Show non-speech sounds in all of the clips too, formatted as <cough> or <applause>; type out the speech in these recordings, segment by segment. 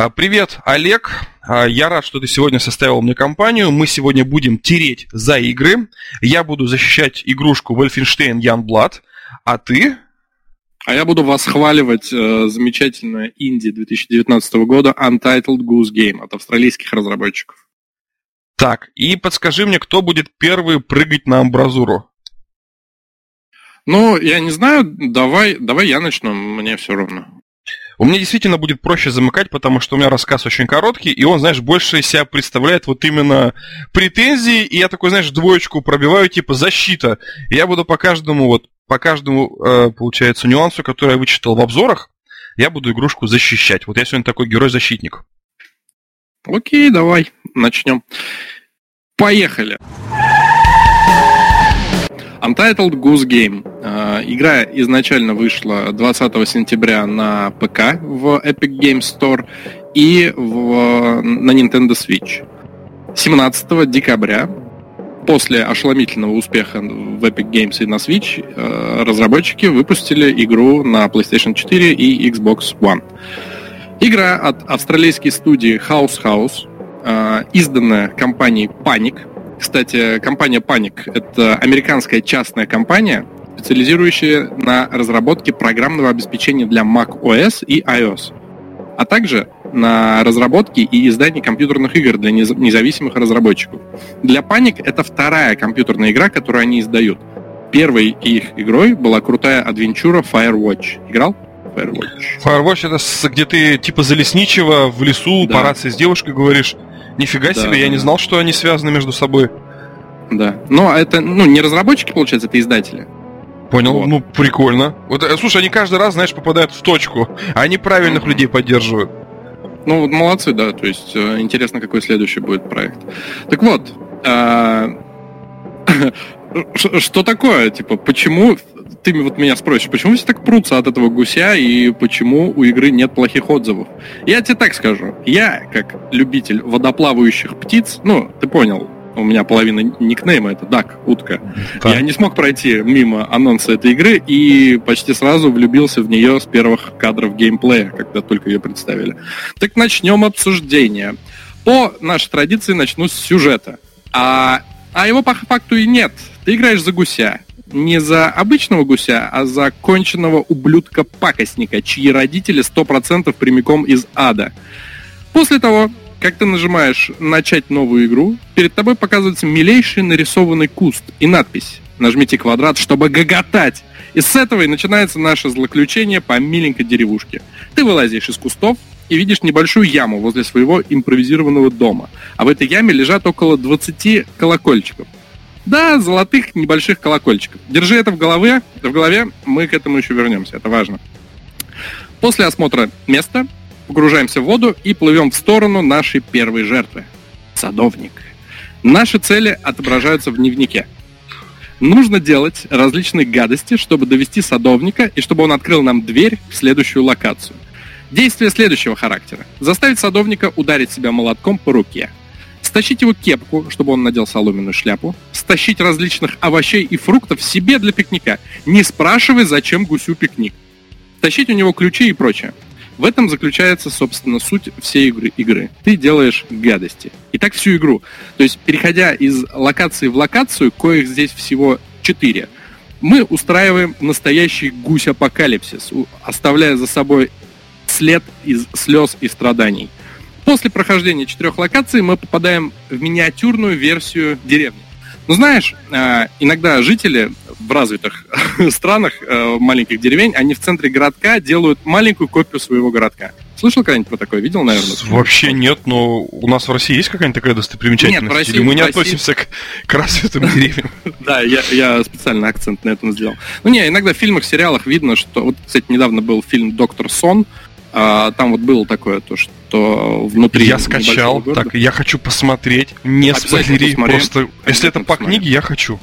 А, привет, Олег. А, я рад, что ты сегодня составил мне компанию. Мы сегодня будем тереть за игры. Я буду защищать игрушку Wolfenstein Youngblood, а ты? А я буду восхваливать э, замечательное инди 2019 года Untitled Goose Game от австралийских разработчиков. Так, и подскажи мне, кто будет первый прыгать на амбразуру? Ну, я не знаю, давай, давай я начну, мне все равно. У меня действительно будет проще замыкать, потому что у меня рассказ очень короткий, и он, знаешь, больше себя представляет вот именно претензии, и я такой, знаешь, двоечку пробиваю, типа защита. И я буду по каждому, вот, по каждому, э, получается, нюансу, который я вычитал в обзорах, я буду игрушку защищать. Вот я сегодня такой герой-защитник. Окей, давай, начнем. Поехали! Untitled Goose Game. Э, игра изначально вышла 20 сентября на ПК в Epic Games Store и в, на Nintendo Switch. 17 декабря, после ошеломительного успеха в Epic Games и на Switch, э, разработчики выпустили игру на PlayStation 4 и Xbox One. Игра от австралийской студии House House, э, изданная компанией Panic, кстати, компания Panic — это американская частная компания, специализирующая на разработке программного обеспечения для Mac OS и iOS, а также на разработке и издании компьютерных игр для независимых разработчиков. Для Panic это вторая компьютерная игра, которую они издают. Первой их игрой была крутая адвенчура Firewatch. Играл? Firewatch. Firewatch это где ты типа за лесничего в лесу да. по рации с девушкой говоришь Нифига да, себе, да, я не знал, что они связаны между собой. Да. Но это, ну, не разработчики, получается, это издатели. Понял, вот. ну прикольно. Вот, э, слушай, они каждый раз, знаешь, попадают в точку, а они правильных mm-hmm. людей поддерживают. Ну, вот молодцы, да. То есть э, интересно, какой следующий будет проект. Так вот, <laughs> э, что такое? Типа, почему ты вот меня спросишь, почему все так прутся от этого гуся и почему у игры нет плохих отзывов? Я тебе так скажу. Я, как любитель водоплавающих птиц, ну, ты понял, у меня половина никнейма это Дак, утка. Да. Я не смог пройти мимо анонса этой игры и почти сразу влюбился в нее с первых кадров геймплея, когда только ее представили. Так начнем обсуждение. По нашей традиции начну с сюжета. А, а его по факту и нет. Ты играешь за гуся не за обычного гуся, а за конченного ублюдка-пакостника, чьи родители 100% прямиком из ада. После того, как ты нажимаешь «Начать новую игру», перед тобой показывается милейший нарисованный куст и надпись «Нажмите квадрат, чтобы гоготать». И с этого и начинается наше злоключение по миленькой деревушке. Ты вылазишь из кустов и видишь небольшую яму возле своего импровизированного дома. А в этой яме лежат около 20 колокольчиков – да, золотых небольших колокольчиков. Держи это в голове, в голове, мы к этому еще вернемся, это важно. После осмотра места погружаемся в воду и плывем в сторону нашей первой жертвы. Садовник. Наши цели отображаются в дневнике. Нужно делать различные гадости, чтобы довести садовника и чтобы он открыл нам дверь в следующую локацию. Действие следующего характера. Заставить садовника ударить себя молотком по руке – стащить его кепку, чтобы он надел соломенную шляпу, стащить различных овощей и фруктов себе для пикника, не спрашивай, зачем гусю пикник, стащить у него ключи и прочее. В этом заключается, собственно, суть всей игры. игры. Ты делаешь гадости. И так всю игру. То есть, переходя из локации в локацию, коих здесь всего четыре, мы устраиваем настоящий гусь-апокалипсис, оставляя за собой след из слез и страданий. После прохождения четырех локаций мы попадаем в миниатюрную версию деревни. Ну, знаешь, э, иногда жители в развитых <laughs> странах э, маленьких деревень, они в центре городка делают маленькую копию своего городка. Слышал когда-нибудь про такое? Видел, наверное? Вообще нет, но у нас в России есть какая-нибудь такая достопримечательность? Нет, в России, Или мы не России... относимся к, к развитым деревьям? <laughs> Да, я, я специально акцент на этом сделал. Ну не, иногда в фильмах, сериалах видно, что... Вот, кстати, недавно был фильм «Доктор Сон», а, там вот было такое, то, что внутри... Я скачал, так, я хочу посмотреть, не спойлери, просто... Если это по посмотри. книге, я хочу.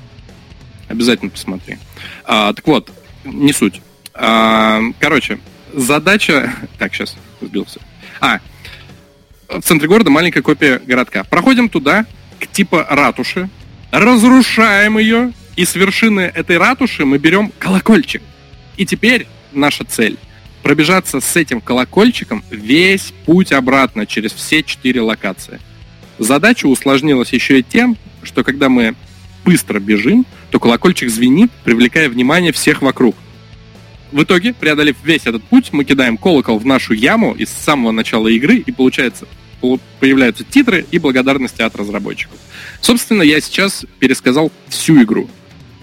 Обязательно посмотри. А, так вот, не суть. А, короче, задача... <laughs> Так, сейчас сбился. А, в центре города маленькая копия городка. Проходим туда, к типа ратуши, разрушаем ее, и с вершины этой ратуши мы берем колокольчик. И теперь наша цель пробежаться с этим колокольчиком весь путь обратно через все четыре локации. Задача усложнилась еще и тем, что когда мы быстро бежим, то колокольчик звенит, привлекая внимание всех вокруг. В итоге, преодолев весь этот путь, мы кидаем колокол в нашу яму из самого начала игры, и получается, появляются титры и благодарности от разработчиков. Собственно, я сейчас пересказал всю игру.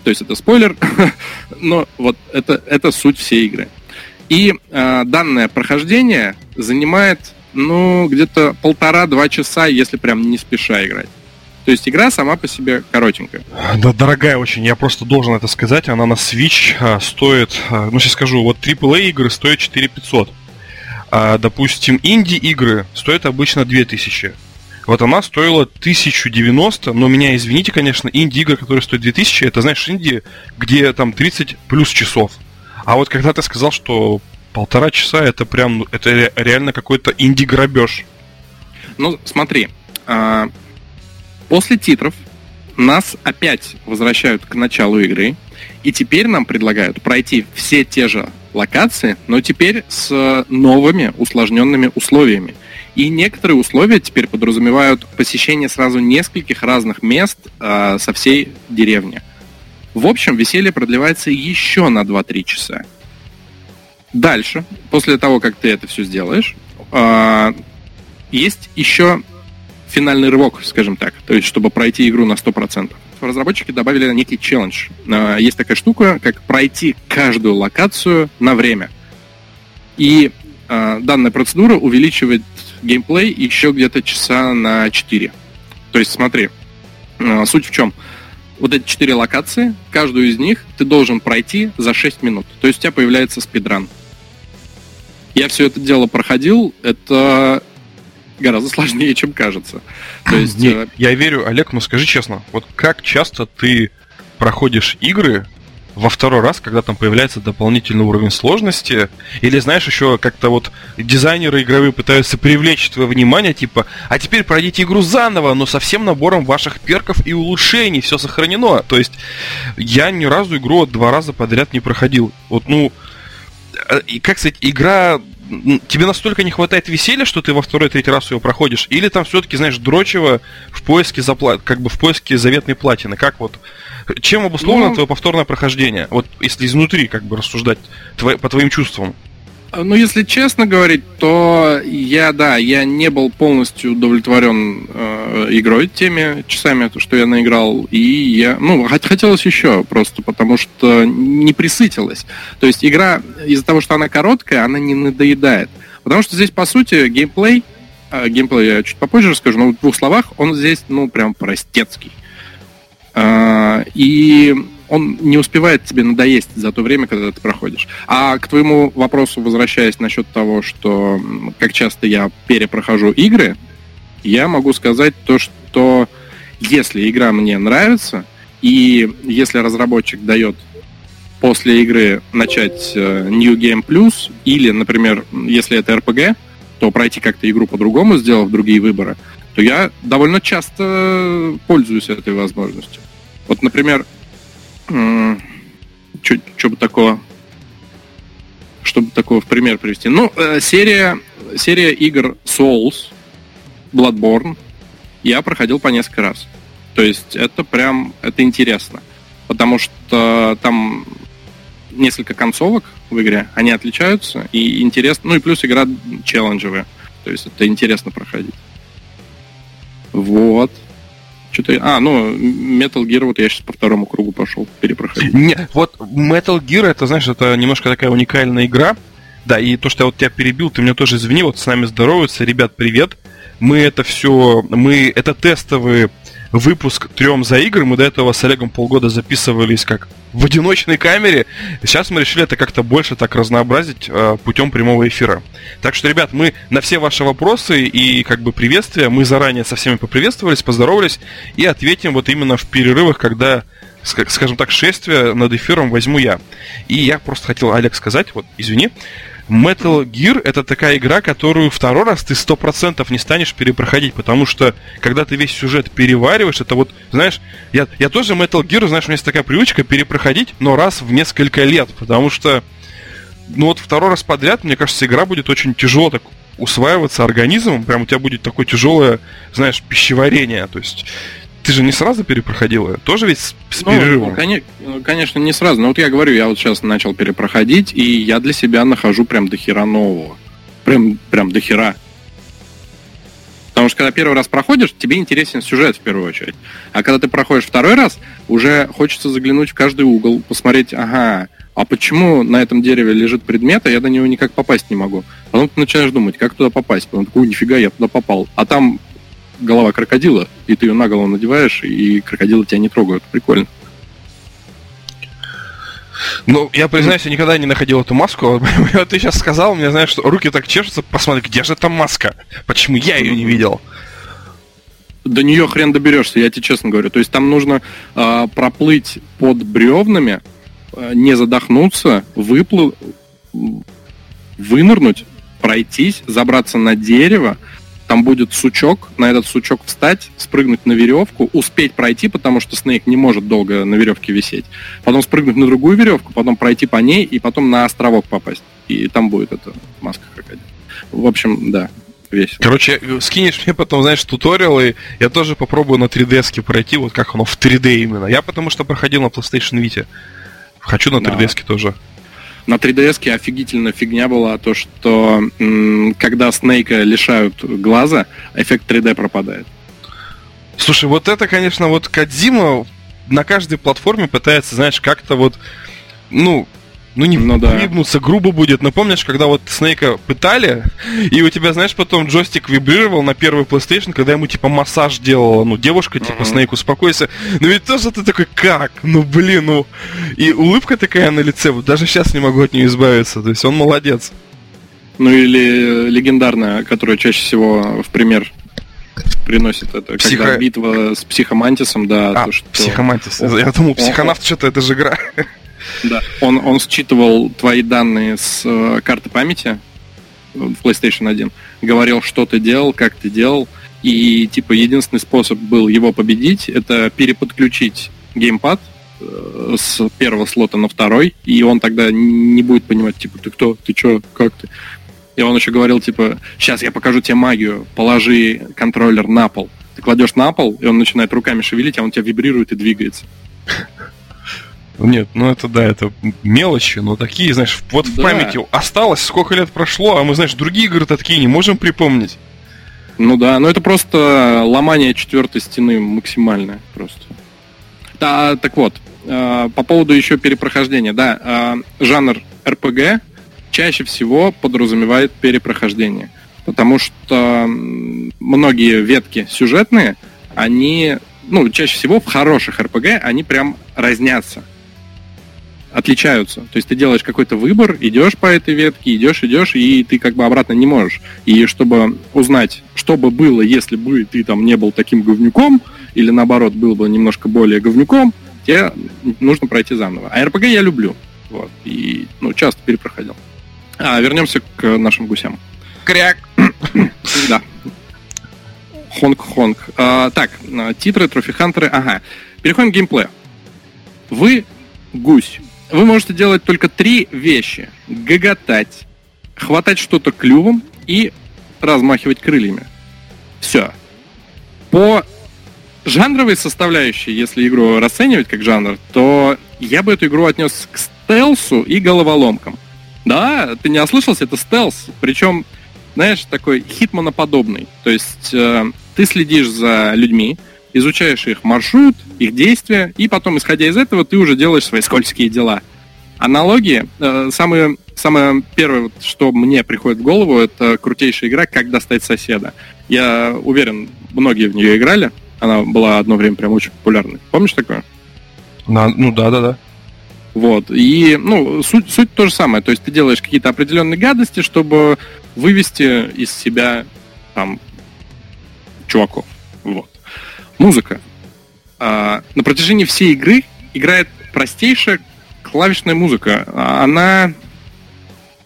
То есть это спойлер, <laughs> но вот это, это суть всей игры. И э, данное прохождение занимает, ну, где-то полтора-два часа, если прям не спеша играть. То есть игра сама по себе коротенькая. Да, дорогая очень, я просто должен это сказать. Она на Switch а, стоит, а, ну сейчас скажу, вот AAA игры стоят 4500. А, допустим, инди-игры стоят обычно 2000. Вот она стоила 1090, но меня, извините, конечно, инди-игры, которые стоят 2000, это, знаешь, инди, где там 30 плюс часов. А вот когда ты сказал, что полтора часа, это прям, это реально какой-то инди-грабеж. Ну, смотри, а, После титров нас опять возвращают к началу игры, и теперь нам предлагают пройти все те же локации, но теперь с новыми усложненными условиями. И некоторые условия теперь подразумевают посещение сразу нескольких разных мест э, со всей деревни. В общем, веселье продлевается еще на 2-3 часа. Дальше, после того, как ты это все сделаешь, э, есть еще финальный рывок, скажем так, то есть чтобы пройти игру на 100%. Разработчики добавили некий челлендж. А, есть такая штука, как пройти каждую локацию на время. И э, данная процедура увеличивает геймплей еще где-то часа на 4. То есть смотри, суть в чем? Вот эти четыре локации, каждую из них ты должен пройти за 6 минут. То есть у тебя появляется спидран. Я все это дело проходил. Это гораздо <laughs> сложнее, чем кажется. То есть, Не, э... я верю, Олег, но скажи честно, вот как часто ты проходишь игры во второй раз, когда там появляется дополнительный уровень сложности, или знаешь, еще как-то вот дизайнеры игровые пытаются привлечь твое внимание, типа, а теперь пройдите игру заново, но со всем набором ваших перков и улучшений, все сохранено. То есть я ни разу игру два раза подряд не проходил. Вот, ну, э, и как сказать, игра тебе настолько не хватает веселья, что ты во второй, третий раз его проходишь, или там все-таки, знаешь, дрочево в поиске запла... как бы в поиске заветной платины, как вот чем обусловлено ну, твое повторное прохождение? Вот если изнутри как бы рассуждать твои, по твоим чувствам. Ну, если честно говорить, то я, да, я не был полностью удовлетворен э, игрой теми часами, что я наиграл, и я, ну, хотелось еще просто, потому что не присытилась. То есть игра из-за того, что она короткая, она не надоедает. Потому что здесь, по сути, геймплей, э, геймплей я чуть попозже расскажу, но в двух словах, он здесь, ну, прям простецкий. Э, и он не успевает тебе надоесть за то время, когда ты проходишь. А к твоему вопросу, возвращаясь насчет того, что как часто я перепрохожу игры, я могу сказать то, что если игра мне нравится, и если разработчик дает после игры начать э, New Game Plus, или, например, если это RPG, то пройти как-то игру по-другому, сделав другие выборы, то я довольно часто пользуюсь этой возможностью. Вот, например, что бы такого, чтобы такого в пример привести. Ну, э, серия, серия игр Souls, Bloodborne, я проходил по несколько раз. То есть это прям, это интересно. Потому что там несколько концовок в игре, они отличаются, и интересно, ну и плюс игра челленджевая. То есть это интересно проходить. Вот. Что-то... А, ну, Metal Gear, вот я сейчас по второму кругу пошел перепроходить. Не, вот Metal Gear, это, знаешь, это немножко такая уникальная игра. Да, и то, что я вот тебя перебил, ты меня тоже извини, вот с нами здороваются. Ребят, привет. Мы это все, мы, это тестовые выпуск трем за игры. Мы до этого с Олегом полгода записывались как в одиночной камере. Сейчас мы решили это как-то больше так разнообразить э, путем прямого эфира. Так что, ребят, мы на все ваши вопросы и как бы приветствия, мы заранее со всеми поприветствовались, поздоровались и ответим вот именно в перерывах, когда скажем так, шествие над эфиром возьму я. И я просто хотел, Олег, сказать, вот, извини, Metal Gear это такая игра, которую второй раз ты сто процентов не станешь перепроходить, потому что когда ты весь сюжет перевариваешь, это вот, знаешь, я, я тоже Metal Gear, знаешь, у меня есть такая привычка перепроходить, но раз в несколько лет, потому что ну вот второй раз подряд, мне кажется, игра будет очень тяжело так усваиваться организмом, прям у тебя будет такое тяжелое, знаешь, пищеварение, то есть ты же не сразу перепроходил тоже ведь с, с ну, перерывом? Конечно, не сразу, но вот я говорю, я вот сейчас начал перепроходить, и я для себя нахожу прям до хера нового. Прям, прям до хера. Потому что когда первый раз проходишь, тебе интересен сюжет в первую очередь. А когда ты проходишь второй раз, уже хочется заглянуть в каждый угол, посмотреть, ага, а почему на этом дереве лежит предмет, а я до него никак попасть не могу? Потом ты начинаешь думать, как туда попасть. Потом такой, нифига, я туда попал. А там голова крокодила, и ты ее на голову надеваешь, и крокодилы тебя не трогают. Прикольно. Ну, я признаюсь, я никогда не находил эту маску. <laughs> Вот ты сейчас сказал, мне знаешь, что руки так чешутся, посмотри, где же эта маска? Почему я ее не видел? До нее хрен доберешься, я тебе честно говорю. То есть там нужно э, проплыть под бревнами, э, не задохнуться, выплыть, вынырнуть, пройтись, забраться на дерево, там будет сучок, на этот сучок встать, спрыгнуть на веревку, успеть пройти, потому что Снейк не может долго на веревке висеть. Потом спрыгнуть на другую веревку, потом пройти по ней и потом на островок попасть. И там будет эта маска крокодила. В общем, да, весело. Короче, скинешь мне потом, знаешь, туториалы, я тоже попробую на 3DS пройти, вот как оно в 3D именно. Я потому что проходил на PlayStation Vita. Хочу на 3DS да. тоже. На 3DS офигительная фигня была то, что когда Снейка лишают глаза, эффект 3D пропадает. Слушай, вот это, конечно, вот Кадзима на каждой платформе пытается, знаешь, как-то вот, ну, ну, не ну, да. вибнуться грубо будет. Но помнишь, когда вот Снейка пытали, и у тебя, знаешь, потом джойстик вибрировал на первый PlayStation, когда ему, типа, массаж делала, ну, девушка, типа, uh-huh. Снейк, успокойся. Но ведь тоже ты такой, как? Ну, блин, ну... И улыбка такая на лице, вот даже сейчас не могу от нее избавиться. То есть он молодец. Ну, или легендарная, которая чаще всего в пример приносит это, Психо... когда битва с психомантисом, да. А, то, что... психомантис. Я думал, психонавт что-то, это же игра. Да. Он, он считывал твои данные с э, карты памяти в PlayStation 1, говорил, что ты делал, как ты делал, и типа единственный способ был его победить, это переподключить геймпад э, с первого слота на второй, и он тогда не будет понимать, типа, ты кто, ты чё, как ты. И он еще говорил, типа, сейчас я покажу тебе магию, положи контроллер на пол. Ты кладешь на пол, и он начинает руками шевелить, а он тебя вибрирует и двигается. Нет, ну это да, это мелочи, но такие, знаешь, вот в памяти осталось, сколько лет прошло, а мы, знаешь, другие игры такие не можем припомнить. Ну да, но это просто ломание четвертой стены максимальное просто. Да, так вот, э, по поводу еще перепрохождения, да, э, жанр РПГ чаще всего подразумевает перепрохождение, потому что многие ветки сюжетные, они, ну, чаще всего в хороших РПГ, они прям разнятся отличаются. То есть ты делаешь какой-то выбор, идешь по этой ветке, идешь, идешь, и ты как бы обратно не можешь. И чтобы узнать, что бы было, если бы ты там не был таким говнюком, или наоборот был бы немножко более говнюком, тебе нужно пройти заново. А РПГ я люблю. Вот. И ну, часто перепроходил. А, вернемся к нашим гусям. Кряк! <coughs> Да. Хонг-хонг. А, так, титры, трофи-хантеры, ага. Переходим к геймплею. Вы гусь вы можете делать только три вещи. Гоготать, хватать что-то клювом и размахивать крыльями. Все. По жанровой составляющей, если игру расценивать как жанр, то я бы эту игру отнес к стелсу и головоломкам. Да, ты не ослышался, это стелс. Причем, знаешь, такой хитманоподобный. То есть э, ты следишь за людьми, изучаешь их маршрут, их действия, и потом, исходя из этого, ты уже делаешь свои скользкие дела. Аналогии. Э, самое, самое первое, что мне приходит в голову, это крутейшая игра «Как достать соседа». Я уверен, многие в нее играли. Она была одно время прям очень популярной. Помнишь такое? Да, ну да, да, да. Вот. И, ну, суть, суть то же самое. То есть ты делаешь какие-то определенные гадости, чтобы вывести из себя там чуваков. Вот. Музыка. А, на протяжении всей игры играет простейшая клавишная музыка. Она,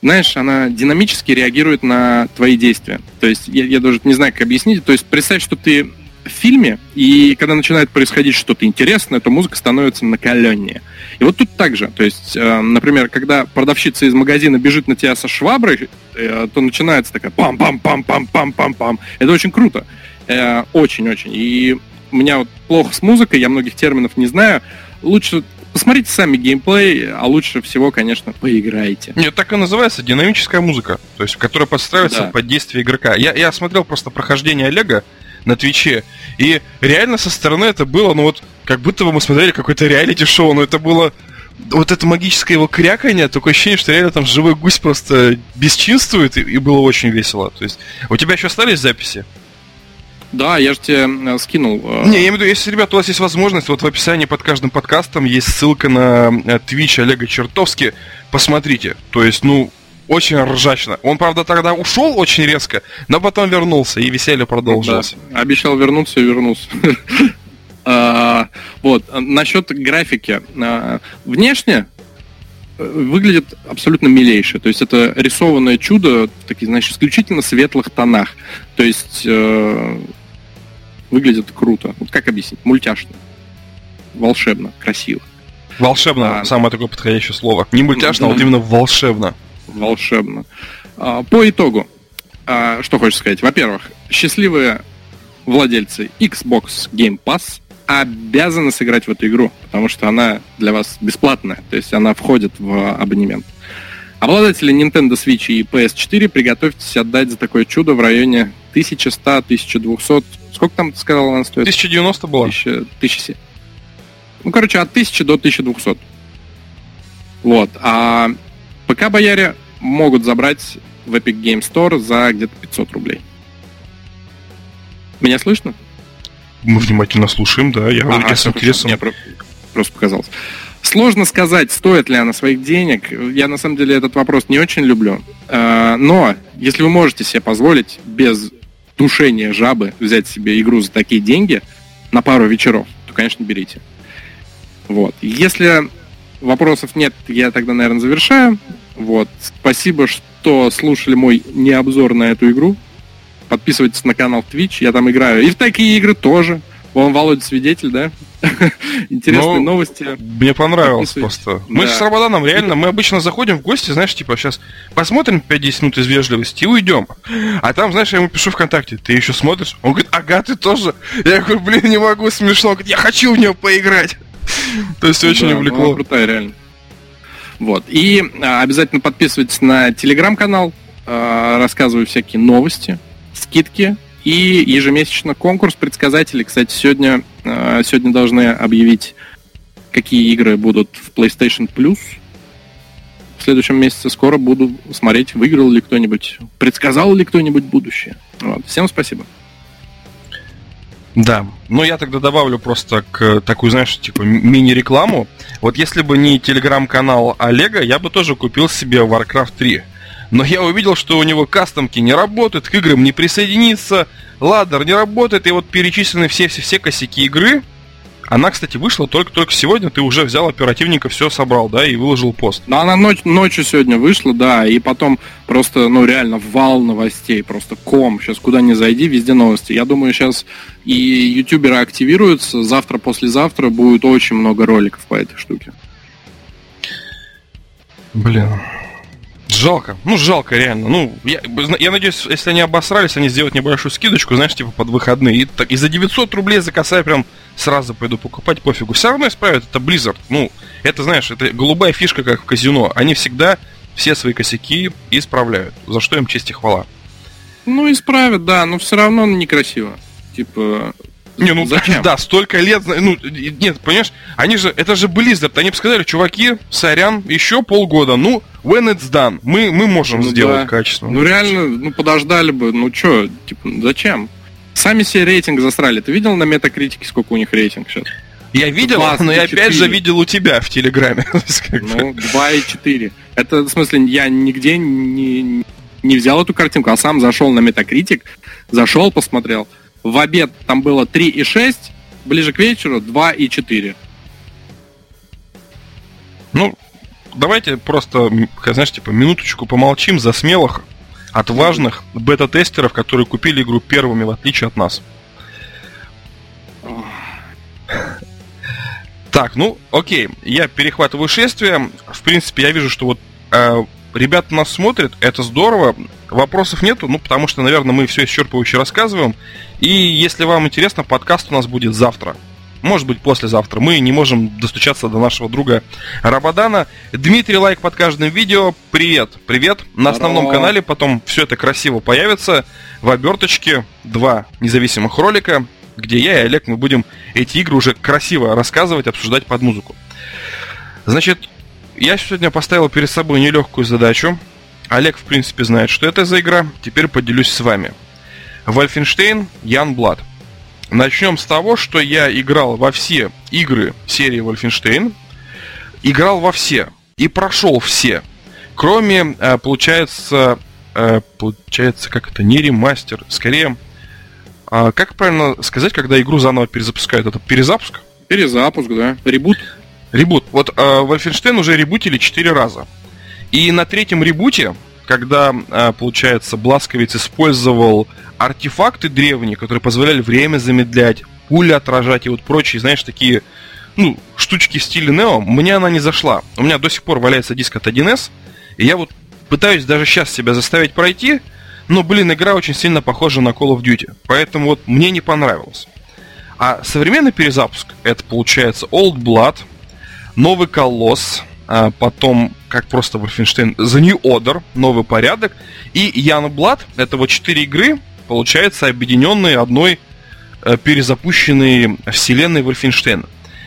знаешь, она динамически реагирует на твои действия. То есть я, я даже не знаю, как объяснить. То есть представь, что ты в фильме, и когда начинает происходить что-то интересное, то музыка становится накаленнее. И вот тут так же. То есть, э, например, когда продавщица из магазина бежит на тебя со шваброй, э, то начинается такая пам-пам-пам-пам-пам-пам-пам. Это очень круто. Э, очень-очень. И у меня вот плохо с музыкой, я многих терминов не знаю. Лучше посмотрите сами геймплей, а лучше всего, конечно, поиграйте. Нет, так и называется динамическая музыка, то есть, которая подстраивается да. под действие игрока. Я, я смотрел просто прохождение Олега на Твиче, и реально со стороны это было, ну вот, как будто бы мы смотрели какое-то реалити-шоу, но это было вот это магическое его кряканье, такое ощущение, что реально там живой гусь просто бесчинствует, и, и было очень весело. То есть, у тебя еще остались записи? Да, я же тебе э, скинул. Э, Не, я имею в виду, если, ребята, у вас есть возможность, вот в описании под каждым подкастом есть ссылка на э, Twitch Олега Чертовски, посмотрите. То есть, ну, очень ржачно. Он, правда, тогда ушел очень резко, но потом вернулся, и веселье продолжилось. Да, обещал вернуться и вернулся. <laughs> А, вот, насчет графики. А, внешне выглядит абсолютно милейше. То есть это рисованное чудо в таких, знаешь, исключительно светлых тонах. То есть выглядит круто. Вот как объяснить? Мультяшно. Волшебно, красиво. Волшебно, а, самое такое подходящее слово. Не мультяшно, да. а вот именно волшебно. Волшебно. А, по итогу, а, что хочешь сказать? Во-первых, счастливые владельцы Xbox Game Pass обязаны сыграть в эту игру, потому что она для вас бесплатная, то есть она входит в абонемент. Обладатели Nintendo Switch и PS4 приготовьтесь отдать за такое чудо в районе 1100-1200 Сколько там, ты сказал, она стоит? 1090 было. 1000, 1007. Ну, короче, от 1000 до 1200. Вот. А ПК-бояре могут забрать в Epic Game Store за где-то 500 рублей. Меня слышно? Мы внимательно слушаем, да. Я, а, я с интересом. Мне просто показалось. Сложно сказать, стоит ли она своих денег. Я на самом деле этот вопрос не очень люблю. А, но если вы можете себе позволить без душение жабы взять себе игру за такие деньги на пару вечеров, то, конечно, берите. Вот. Если вопросов нет, я тогда, наверное, завершаю. Вот. Спасибо, что слушали мой необзор на эту игру. Подписывайтесь на канал Twitch, я там играю. И в такие игры тоже. Вон Володя свидетель, да? <laughs> Интересные ну, новости. Мне понравилось просто. Мы с Рамаданом реально, мы обычно заходим в гости, знаешь, типа сейчас посмотрим 5-10 минут из вежливости и уйдем. А там, знаешь, я ему пишу ВКонтакте, ты еще смотришь? Он говорит, ага, ты тоже. Я говорю, блин, не могу, смешно. Он говорит, я хочу в нее поиграть. <laughs> То есть очень увлекло. крутая, реально. Вот. И а, обязательно подписывайтесь на телеграм-канал, а, рассказываю всякие новости, скидки, и ежемесячно конкурс предсказателей. Кстати, сегодня, э, сегодня должны объявить, какие игры будут в PlayStation Plus. В следующем месяце скоро буду смотреть, выиграл ли кто-нибудь, предсказал ли кто-нибудь будущее. Вот. Всем спасибо. Да, ну я тогда добавлю просто к такую, знаешь, типа мини-рекламу. Вот если бы не телеграм-канал Олега, я бы тоже купил себе Warcraft 3 но я увидел, что у него кастомки не работают, к играм не присоединиться, ладдер не работает, и вот перечислены все-все-все косяки игры. Она, кстати, вышла только-только сегодня, ты уже взял оперативника, все собрал, да, и выложил пост. Да, она ночь, ночью сегодня вышла, да, и потом просто, ну, реально вал новостей, просто ком. Сейчас куда ни зайди, везде новости. Я думаю, сейчас и ютуберы активируются, завтра-послезавтра будет очень много роликов по этой штуке. Блин, Жалко. Ну, жалко, реально. Ну, я, я надеюсь, если они обосрались, они сделают небольшую скидочку, знаешь, типа под выходные. И, так, и за 900 рублей за косарь прям сразу пойду покупать, пофигу. Все равно исправят, это Blizzard. Ну, это, знаешь, это голубая фишка, как в казино. Они всегда все свои косяки исправляют. За что им честь и хвала. Ну, исправят, да, но все равно некрасиво. Типа, не, ну Зачем? да, столько лет, ну, нет, понимаешь, они же, это же Blizzard, они бы сказали, чуваки, сорян, еще полгода, ну, when it's done, мы, мы можем ну, сделать да. качественно. Ну, реально, ну, подождали бы, ну, что, типа, зачем? Сами себе рейтинг засрали, ты видел на метакритике, сколько у них рейтинг сейчас? Я видел, 20, но я опять же видел у тебя в Телеграме. <laughs> Ну, 2,4. Это, в смысле, я нигде не, не взял эту картинку, а сам зашел на Metacritic, зашел, посмотрел, в обед там было 3,6, ближе к вечеру 2,4. Ну, давайте просто, знаешь, типа, минуточку помолчим за смелых, отважных бета-тестеров, которые купили игру первыми, в отличие от нас. Так, ну, окей, я перехватываю шествие. В принципе, я вижу, что вот э, ребята нас смотрят, это здорово. Вопросов нету, ну, потому что, наверное, мы все исчерпывающе рассказываем. И если вам интересно, подкаст у нас будет завтра. Может быть, послезавтра. Мы не можем достучаться до нашего друга Рабадана. Дмитрий, лайк под каждым видео. Привет, привет. На основном Здорово. канале потом все это красиво появится. В оберточке два независимых ролика, где я и Олег мы будем эти игры уже красиво рассказывать, обсуждать под музыку. Значит, я сегодня поставил перед собой нелегкую задачу. Олег, в принципе, знает, что это за игра. Теперь поделюсь с вами. Вольфенштейн, Ян Блад. Начнем с того, что я играл во все игры серии Wolfenstein. Играл во все. И прошел все. Кроме, э, получается, э, получается, как это, не ремастер, скорее, а, как правильно сказать, когда игру заново перезапускают? Это перезапуск? Перезапуск, да. Ребут. Ребут. Вот э, уже ребутили 4 раза. И на третьем ребуте, когда, получается, Бласковец использовал артефакты древние, которые позволяли время замедлять, пули отражать и вот прочие, знаешь, такие, ну, штучки в стиле Нео, мне она не зашла. У меня до сих пор валяется диск от 1С, и я вот пытаюсь даже сейчас себя заставить пройти, но, блин, игра очень сильно похожа на Call of Duty, поэтому вот мне не понравилось. А современный перезапуск, это получается Old Blood, Новый Колосс, а потом, как просто Wolfenstein, The New Order, Новый Порядок, и Young Blood, это вот четыре игры, получается, объединенные одной э, перезапущенной вселенной Вольфенштейна.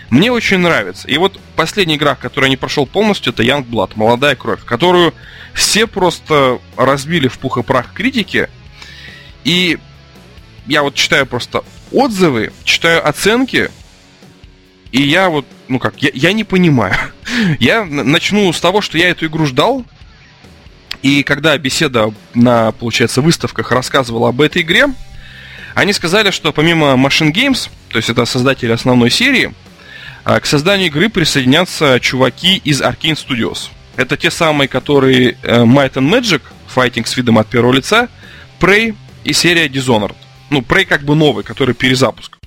Мне очень нравится. И вот последняя игра, которую я не прошел полностью, это Young Blood, молодая кровь, которую все просто разбили в пух и прах критики. И я вот читаю просто отзывы, читаю оценки, и я вот, ну как, я, я не понимаю. <laughs> я начну с того, что я эту игру ждал, и когда беседа на, получается, выставках рассказывала об этой игре, они сказали, что помимо Machine Games, то есть это создатели основной серии, а, к созданию игры присоединятся чуваки из Arkane Studios. Это те самые, которые э, Might and Magic, файтинг с видом от первого лица, Prey и серия Dishonored. Ну, Prey как бы новый, который перезапуск.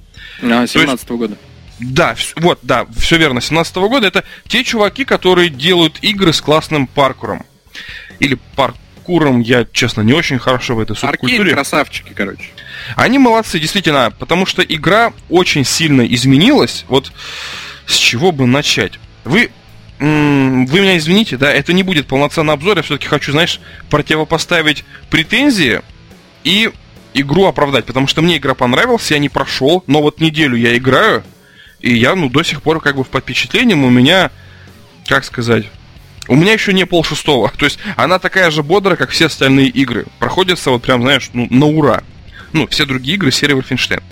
А, 17 -го года. Да, вот, да, все верно, 17 -го года. Это те чуваки, которые делают игры с классным паркуром или паркуром, я, честно, не очень хорошо в этой субкультуре. Аркейн красавчики, короче. Они молодцы, действительно, потому что игра очень сильно изменилась. Вот с чего бы начать? Вы вы меня извините, да, это не будет полноценный обзор, я все-таки хочу, знаешь, противопоставить претензии и игру оправдать, потому что мне игра понравилась, я не прошел, но вот неделю я играю, и я, ну, до сих пор как бы в впечатлением у меня, как сказать, у меня еще не пол шестого. <laughs> То есть она такая же бодрая, как все остальные игры. Проходится вот прям, знаешь, ну, на ура. Ну, все другие игры серии Wolfenstein.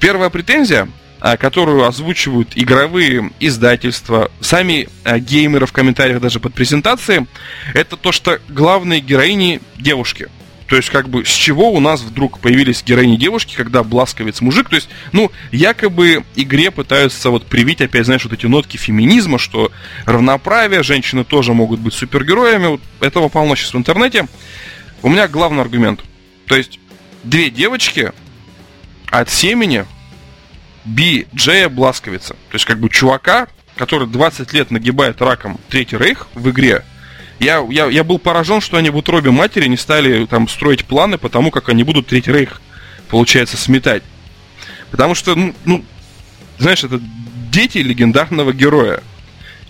Первая претензия, а, которую озвучивают игровые издательства, сами а, геймеры в комментариях даже под презентацией, это то, что главные героини девушки – то есть, как бы, с чего у нас вдруг появились героини девушки, когда Бласковец мужик? То есть, ну, якобы игре пытаются вот привить опять, знаешь, вот эти нотки феминизма, что равноправие, женщины тоже могут быть супергероями. Вот этого полно сейчас в интернете. У меня главный аргумент. То есть, две девочки от семени Би Джея Бласковица. То есть, как бы, чувака, который 20 лет нагибает раком Третий Рейх в игре, я, я, я был поражен, что они в утробе матери не стали там строить планы по тому, как они будут Третий Рейх, получается, сметать. Потому что, ну, ну знаешь, это дети легендарного героя.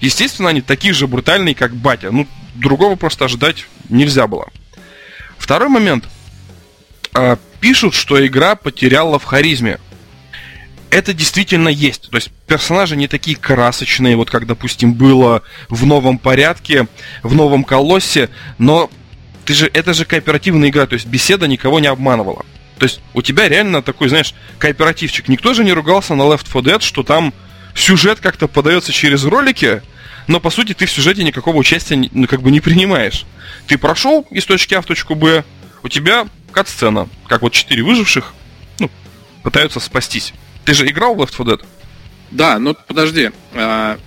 Естественно, они такие же брутальные, как батя. Ну, другого просто ожидать нельзя было. Второй момент. А, пишут, что игра потеряла в харизме это действительно есть. То есть персонажи не такие красочные, вот как, допустим, было в новом порядке, в новом колоссе, но ты же, это же кооперативная игра, то есть беседа никого не обманывала. То есть у тебя реально такой, знаешь, кооперативчик. Никто же не ругался на Left 4 Dead, что там сюжет как-то подается через ролики, но по сути ты в сюжете никакого участия ну, как бы не принимаешь. Ты прошел из точки А в точку Б, у тебя кат-сцена, как вот четыре выживших ну, пытаются спастись. Ты же играл в Left 4 Dead? Да, ну подожди. А,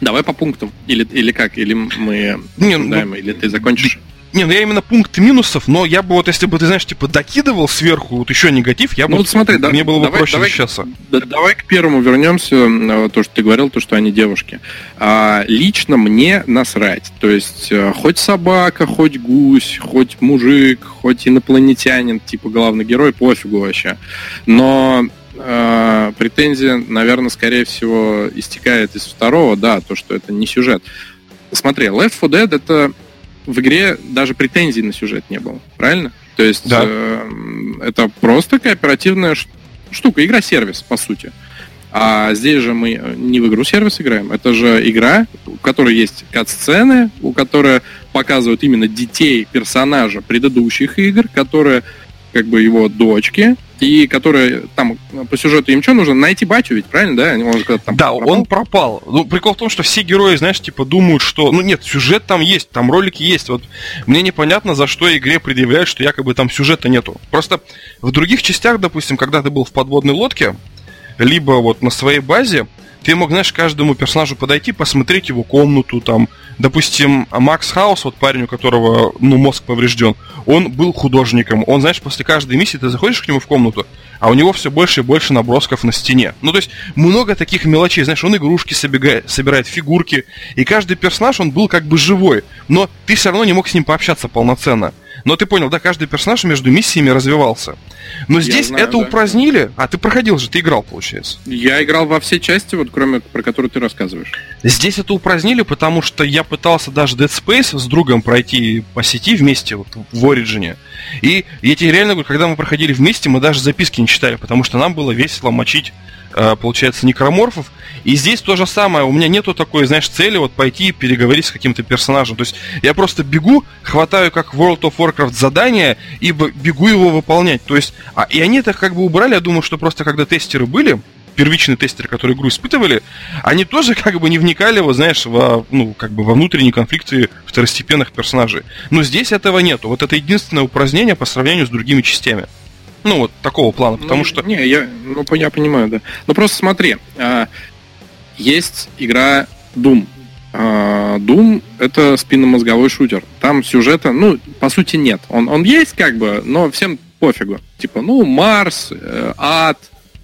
давай по пунктам. Или, или как? Или мы не, ну, или ты закончишь? Не, ну я именно пункт минусов, но я бы вот, если бы ты, знаешь, типа докидывал сверху вот еще негатив, я бы... Ну вот смотри, да, мне было бы давай, проще давай, защищаться. Да, давай к первому вернемся, то, что ты говорил, то, что они девушки. А, лично мне насрать. То есть, э, хоть собака, хоть гусь, хоть мужик, хоть инопланетянин, типа главный герой, пофигу вообще. Но э, претензия, наверное, скорее всего, истекает из второго, да, то, что это не сюжет. Смотри, Left 4 Dead это в игре даже претензий на сюжет не было, правильно? То есть Да. э, это просто кооперативная штука, игра-сервис, по сути. А здесь же мы э, не в игру-сервис играем, это же игра, у которой есть кат-сцены, у которой показывают именно детей персонажа предыдущих игр, которые как бы его дочки, и которые там по сюжету им что нужно? Найти батю ведь, правильно, да? Он там да, пропал. он пропал. Ну, прикол в том, что все герои, знаешь, типа думают, что... Ну, нет, сюжет там есть, там ролики есть. Вот мне непонятно, за что игре предъявляют, что якобы там сюжета нету. Просто в других частях, допустим, когда ты был в подводной лодке, либо вот на своей базе, ты мог, знаешь, каждому персонажу подойти, посмотреть его комнату, там, допустим, Макс Хаус, вот парень, у которого, ну, мозг поврежден, он был художником. Он, знаешь, после каждой миссии ты заходишь к нему в комнату, а у него все больше и больше набросков на стене. Ну, то есть, много таких мелочей, знаешь, он игрушки собега- собирает, фигурки, и каждый персонаж, он был как бы живой, но ты все равно не мог с ним пообщаться полноценно. Но ты понял, да, каждый персонаж между миссиями развивался. Но здесь знаю, это да. упразднили, а ты проходил же, ты играл, получается. Я играл во все части, вот кроме про которые ты рассказываешь. Здесь это упразднили, потому что я пытался даже Dead Space с другом пройти по сети вместе вот, в Origin. И я тебе реально говорю, когда мы проходили вместе, мы даже записки не читали, потому что нам было весело мочить, э, получается, некроморфов. И здесь то же самое. У меня нету такой, знаешь, цели вот пойти и переговорить с каким-то персонажем. То есть я просто бегу, хватаю как World of Warcraft задание и бегу его выполнять. То есть, а, и они это как бы убрали. Я думаю, что просто когда тестеры были, первичные тестеры, которые игру испытывали, они тоже как бы не вникали, вот знаешь, во, ну, как бы во внутренние конфликты второстепенных персонажей. Но здесь этого нету. Вот это единственное упразднение по сравнению с другими частями. Ну, вот такого плана, потому Ну, что... Не, я, ну, я понимаю, да. Ну, просто смотри, а, есть игра Doom. А, Doom — это спинномозговой шутер. Там сюжета, ну, по сути, нет. Он, он есть, как бы, но всем пофигу. Типа, ну, Марс, э, ад,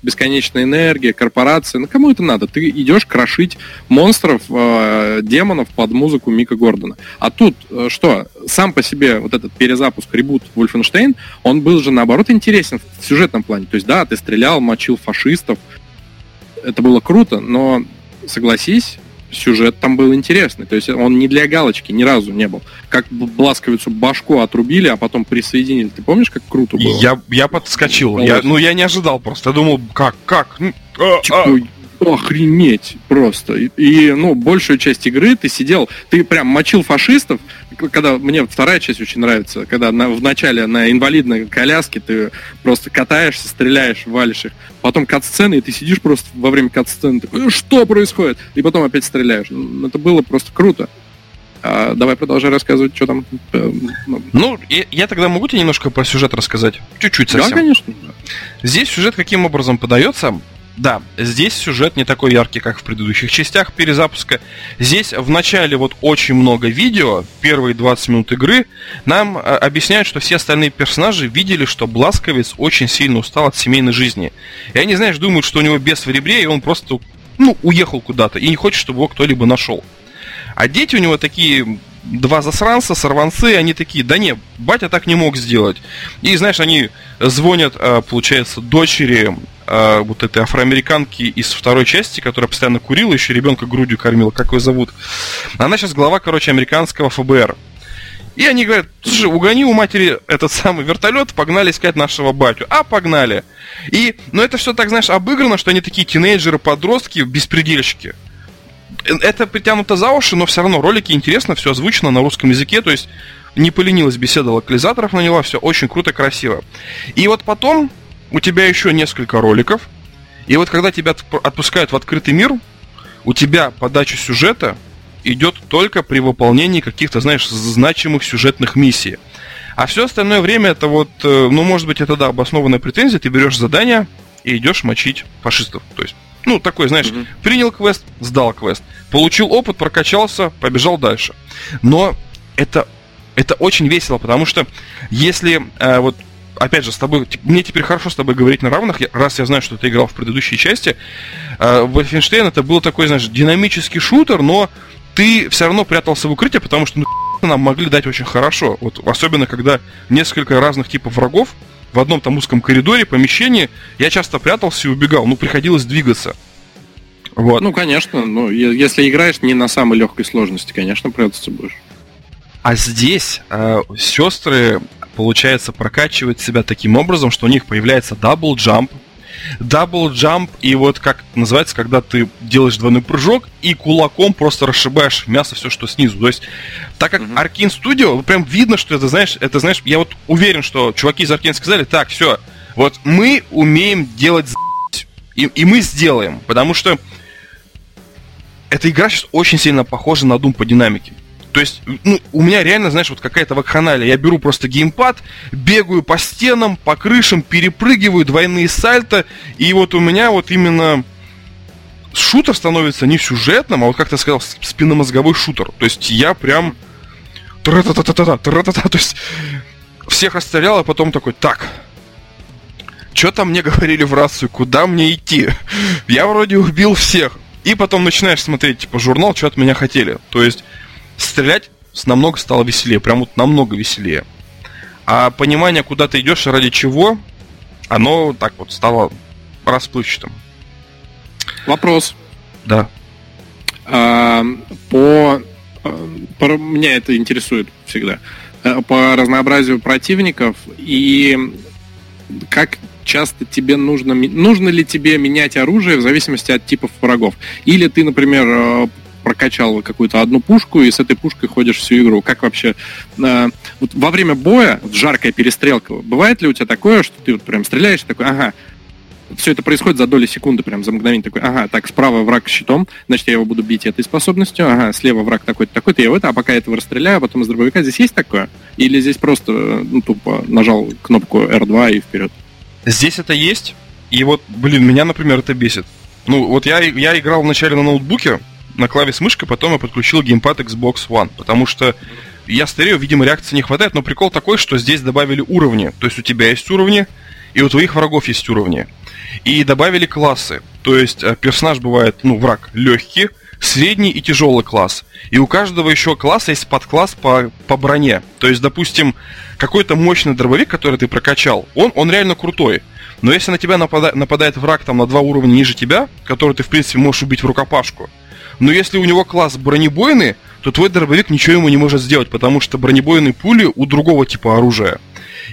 бесконечная энергия, корпорация. Ну, кому это надо? Ты идешь крошить монстров, э, демонов под музыку Мика Гордона. А тут э, что? Сам по себе вот этот перезапуск, ребут Wolfenstein, он был же, наоборот, интересен в сюжетном плане. То есть, да, ты стрелял, мочил фашистов. Это было круто, но, согласись, сюжет там был интересный. То есть он не для галочки ни разу не был. Как Бласковицу башку отрубили, а потом присоединили. Ты помнишь, как круто было? Я, я подскочил. Ну, Я, ну, я не ожидал просто. Я думал, как, как? А, а. Типа, охренеть просто. И, и, ну, большую часть игры ты сидел, ты прям мочил фашистов, когда мне вторая часть очень нравится, когда на- в начале на инвалидной коляске ты просто катаешься, стреляешь, валишь их, потом кат-сцены, и ты сидишь просто во время кат-сцены, такой, «Э, что происходит? И потом опять стреляешь. Это было просто круто. А, давай продолжай рассказывать, что там. э, ну, Ну, я, я тогда могу тебе немножко про сюжет рассказать? Чуть-чуть Да, совсем. конечно. Здесь сюжет каким образом подается? Да, здесь сюжет не такой яркий, как в предыдущих частях перезапуска. Здесь в начале вот очень много видео, первые 20 минут игры, нам э, объясняют, что все остальные персонажи видели, что Бласковец очень сильно устал от семейной жизни. И они, знаешь, думают, что у него бес в ребре, и он просто, ну, уехал куда-то, и не хочет, чтобы его кто-либо нашел. А дети у него такие два засранца, сорванцы, они такие, да не, батя так не мог сделать. И, знаешь, они звонят, э, получается, дочери э, вот этой афроамериканки из второй части, которая постоянно курила, еще ребенка грудью кормила, как ее зовут. Она сейчас глава, короче, американского ФБР. И они говорят, слушай, угони у матери этот самый вертолет, погнали искать нашего батю. А, погнали. И, ну это все так, знаешь, обыграно, что они такие тинейджеры, подростки, беспредельщики это притянуто за уши, но все равно ролики интересно, все озвучено на русском языке, то есть не поленилась беседа локализаторов наняла, все очень круто, красиво. И вот потом у тебя еще несколько роликов, и вот когда тебя отп- отпускают в открытый мир, у тебя подача сюжета идет только при выполнении каких-то, знаешь, значимых сюжетных миссий. А все остальное время это вот, э, ну, может быть, это да, обоснованная претензия, ты берешь задание и идешь мочить фашистов. То есть, ну, такой, знаешь, Мгм. принял квест, сдал квест. Получил опыт, прокачался, побежал дальше. Но это Это очень весело, потому что если э, вот опять же, с тобой, мне теперь хорошо с тобой говорить на равных, раз я знаю, что ты играл в предыдущей части. Э, Wolfenstein это был такой, знаешь, динамический шутер, но ты все равно прятался в укрытие, потому что ну, <laughs> нам могли дать очень хорошо. Вот особенно когда несколько разных типов врагов в одном там узком коридоре, помещении, я часто прятался и убегал. Ну, приходилось двигаться. Вот. Ну, конечно, ну, если играешь не на самой легкой сложности, конечно, прятаться будешь. А здесь э, сестры, получается, прокачивают себя таким образом, что у них появляется double jump, double jump, и вот как это называется, когда ты делаешь двойной прыжок и кулаком просто расшибаешь мясо все, что снизу. То есть, так как mm-hmm. Arkane Studio, прям видно, что это, знаешь, это, знаешь, я вот уверен, что чуваки из Arkane сказали, так, все, вот мы умеем делать и, и мы сделаем, потому что эта игра сейчас очень сильно похожа на Doom по динамике. То есть, ну, у меня реально, знаешь, вот какая-то вакханалия. Я беру просто геймпад, бегаю по стенам, по крышам, перепрыгиваю, двойные сальто, и вот у меня вот именно шутер становится не сюжетным, а вот, как ты сказал, спинномозговой шутер. То есть я прям... Тра-та-та-та-та, тра-та-та, то есть всех расстрелял, а потом такой, так, что там мне говорили в рацию, куда мне идти? Я вроде убил всех. И потом начинаешь смотреть, типа, журнал, что от меня хотели. То есть стрелять намного стало веселее, прям вот намного веселее. А понимание, куда ты идешь и ради чего, оно так вот стало расплывчатым. Вопрос. Да. А, по, по меня это интересует всегда. Э, по разнообразию противников и как часто тебе нужно нужно ли тебе менять оружие в зависимости от типов врагов или ты например э, прокачал какую-то одну пушку и с этой пушкой ходишь всю игру. Как вообще... Э, вот во время боя, вот жаркая перестрелка, бывает ли у тебя такое, что ты вот прям стреляешь такой, ага, все это происходит за доли секунды, прям за мгновение такой, ага, так, справа враг щитом, значит, я его буду бить этой способностью, ага, слева враг такой-то, такой-то, я в это, а пока я этого расстреляю, а потом из дробовика. Здесь есть такое? Или здесь просто, ну, тупо нажал кнопку R2 и вперед? Здесь это есть, и вот, блин, меня, например, это бесит. Ну, вот я, я играл вначале на ноутбуке, на клаве с мышкой, потом я подключил геймпад Xbox One, потому что я старею, видимо, реакции не хватает, но прикол такой, что здесь добавили уровни. То есть у тебя есть уровни, и у твоих врагов есть уровни. И добавили классы. То есть э, персонаж бывает, ну, враг легкий, средний и тяжелый класс. И у каждого еще класса есть подкласс по, по броне. То есть, допустим, какой-то мощный дробовик, который ты прокачал, он, он реально крутой. Но если на тебя напада- нападает враг там на два уровня ниже тебя, который ты, в принципе, можешь убить в рукопашку, но если у него класс бронебойный, то твой дробовик ничего ему не может сделать, потому что бронебойные пули у другого типа оружия.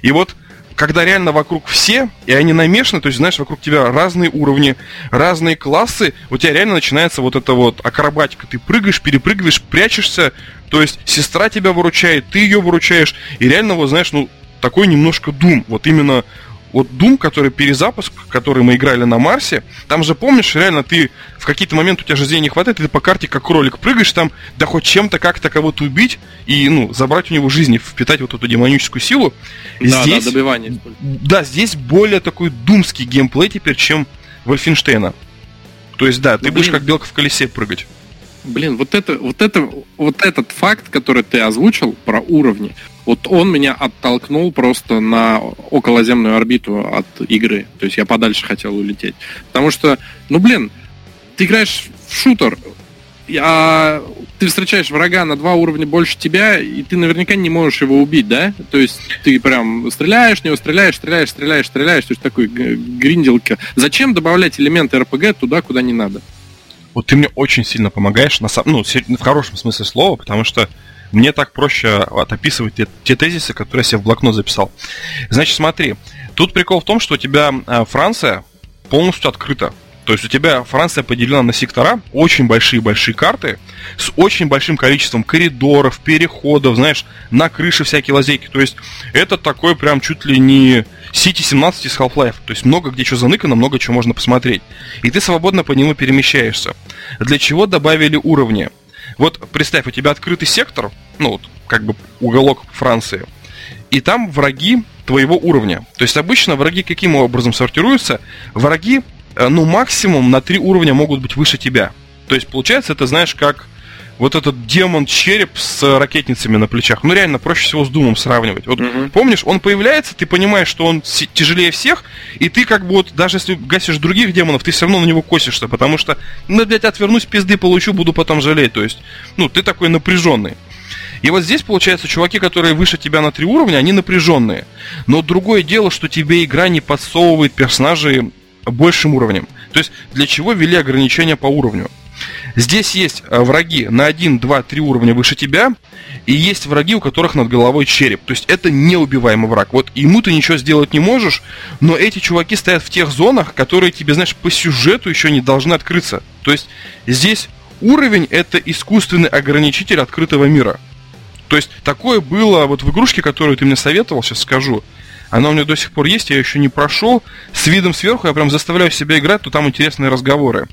И вот когда реально вокруг все, и они намешаны, то есть, знаешь, вокруг тебя разные уровни, разные классы, у тебя реально начинается вот эта вот акробатика. Ты прыгаешь, перепрыгиваешь, прячешься, то есть сестра тебя выручает, ты ее выручаешь, и реально, вот знаешь, ну, такой немножко дум. Вот именно вот Doom, который перезапуск, который мы играли на Марсе, там же, помнишь, реально ты в какие-то моменты у тебя жизни не хватает, и ты по карте как кролик прыгаешь там, да хоть чем-то как-то кого-то убить и, ну, забрать у него жизни, впитать вот эту демоническую силу. Да, здесь, да, добивание. Да, здесь более такой думский геймплей теперь, чем Вольфенштейна. То есть, да, ты ну, будешь как белка в колесе прыгать. Блин, вот это, вот это, вот этот факт, который ты озвучил про уровни, вот он меня оттолкнул просто на околоземную орбиту от игры. То есть я подальше хотел улететь. Потому что, ну блин, ты играешь в шутер, а ты встречаешь врага на два уровня больше тебя, и ты наверняка не можешь его убить, да? То есть ты прям стреляешь в него, стреляешь, стреляешь, стреляешь, стреляешь, то есть такой гринделка. Зачем добавлять элементы РПГ туда, куда не надо? Вот ты мне очень сильно помогаешь, на самом, ну, в хорошем смысле слова, потому что мне так проще описывать те, те тезисы, которые я себе в блокнот записал. Значит, смотри, тут прикол в том, что у тебя а, Франция полностью открыта. То есть у тебя Франция поделена на сектора, очень большие-большие карты, с очень большим количеством коридоров, переходов, знаешь, на крыше всякие лазейки. То есть это такой прям чуть ли не City 17 из Half-Life. То есть много где что заныкано, много чего можно посмотреть. И ты свободно по нему перемещаешься. Для чего добавили уровни? Вот представь, у тебя открытый сектор, ну вот, как бы уголок Франции, и там враги твоего уровня. То есть обычно враги каким образом сортируются? Враги, э, ну, максимум на три уровня могут быть выше тебя. То есть, получается, это, знаешь, как вот этот демон-череп с ракетницами на плечах. Ну, реально, проще всего с Думом сравнивать. Вот Мгм. помнишь, он появляется, ты понимаешь, что он тяжелее всех, и ты как бы вот, даже если гасишь других демонов, ты все равно на него косишься, потому что, ну, блядь, отвернусь, пизды получу, буду потом жалеть. То есть, ну, ты такой напряженный. И вот здесь, получается, чуваки, которые выше тебя на три уровня, они напряженные. Но другое дело, что тебе игра не подсовывает персонажей большим уровнем. То есть, для чего ввели ограничения по уровню? Здесь есть э, враги на 1, 2, 3 уровня выше тебя, и есть враги, у которых над головой череп. То есть это неубиваемый враг. Вот ему ты ничего сделать не можешь, но эти чуваки стоят в тех зонах, которые тебе, знаешь, по сюжету еще не должны открыться. То есть здесь уровень это искусственный ограничитель открытого мира. То есть такое было вот в игрушке, которую ты мне советовал, сейчас скажу. Она у меня до сих пор есть, я еще не прошел. С видом сверху я прям заставляю себя играть, то там интересные разговоры.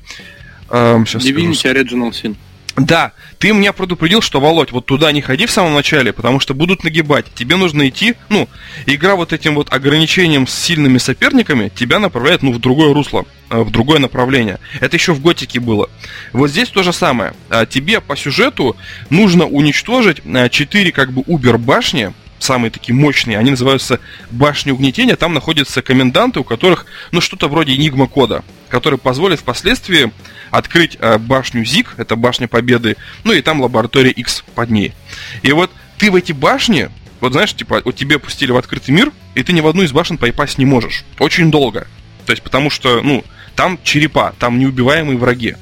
Эм, скажу. Divinity Original Sin. Да, ты меня предупредил, что, Володь, вот туда не ходи в самом начале, потому что будут нагибать. Тебе нужно идти, ну, игра вот этим вот ограничением с сильными соперниками тебя направляет, ну, в другое русло, э, в другое направление. Это еще в Готике было. Вот здесь то же самое. А, Тебе по сюжету нужно уничтожить 4 как бы убер-башни, самые такие мощные, они называются башни угнетения, там находятся коменданты, у которых, ну, что-то вроде энигма кода, который позволит впоследствии открыть э, башню ЗИК, это башня Победы, ну и там лаборатория X под ней. И вот ты в эти башни, вот знаешь, типа, вот тебе пустили в открытый мир, и ты ни в одну из башен попасть не можешь. Очень долго. То есть, потому что, ну, там черепа, там неубиваемые враги.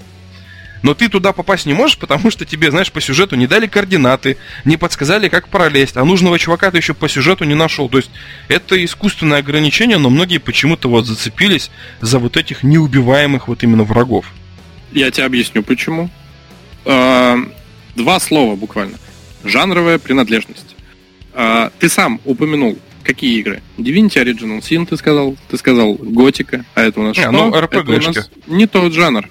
Но ты туда попасть не можешь, потому что тебе, знаешь, по сюжету не дали координаты, не подсказали, как пролезть, а нужного чувака ты еще по сюжету не нашел. То есть это искусственное ограничение, но многие почему-то вот зацепились за вот этих неубиваемых вот именно врагов. Я тебе объясню, почему. А, Два слова буквально. Жанровая принадлежность. А, Ты сам упомянул, какие игры? Divinity Original Sin, ты сказал. Ты сказал Готика, а это у нас Не, что? ну, Это у нас не тот жанр.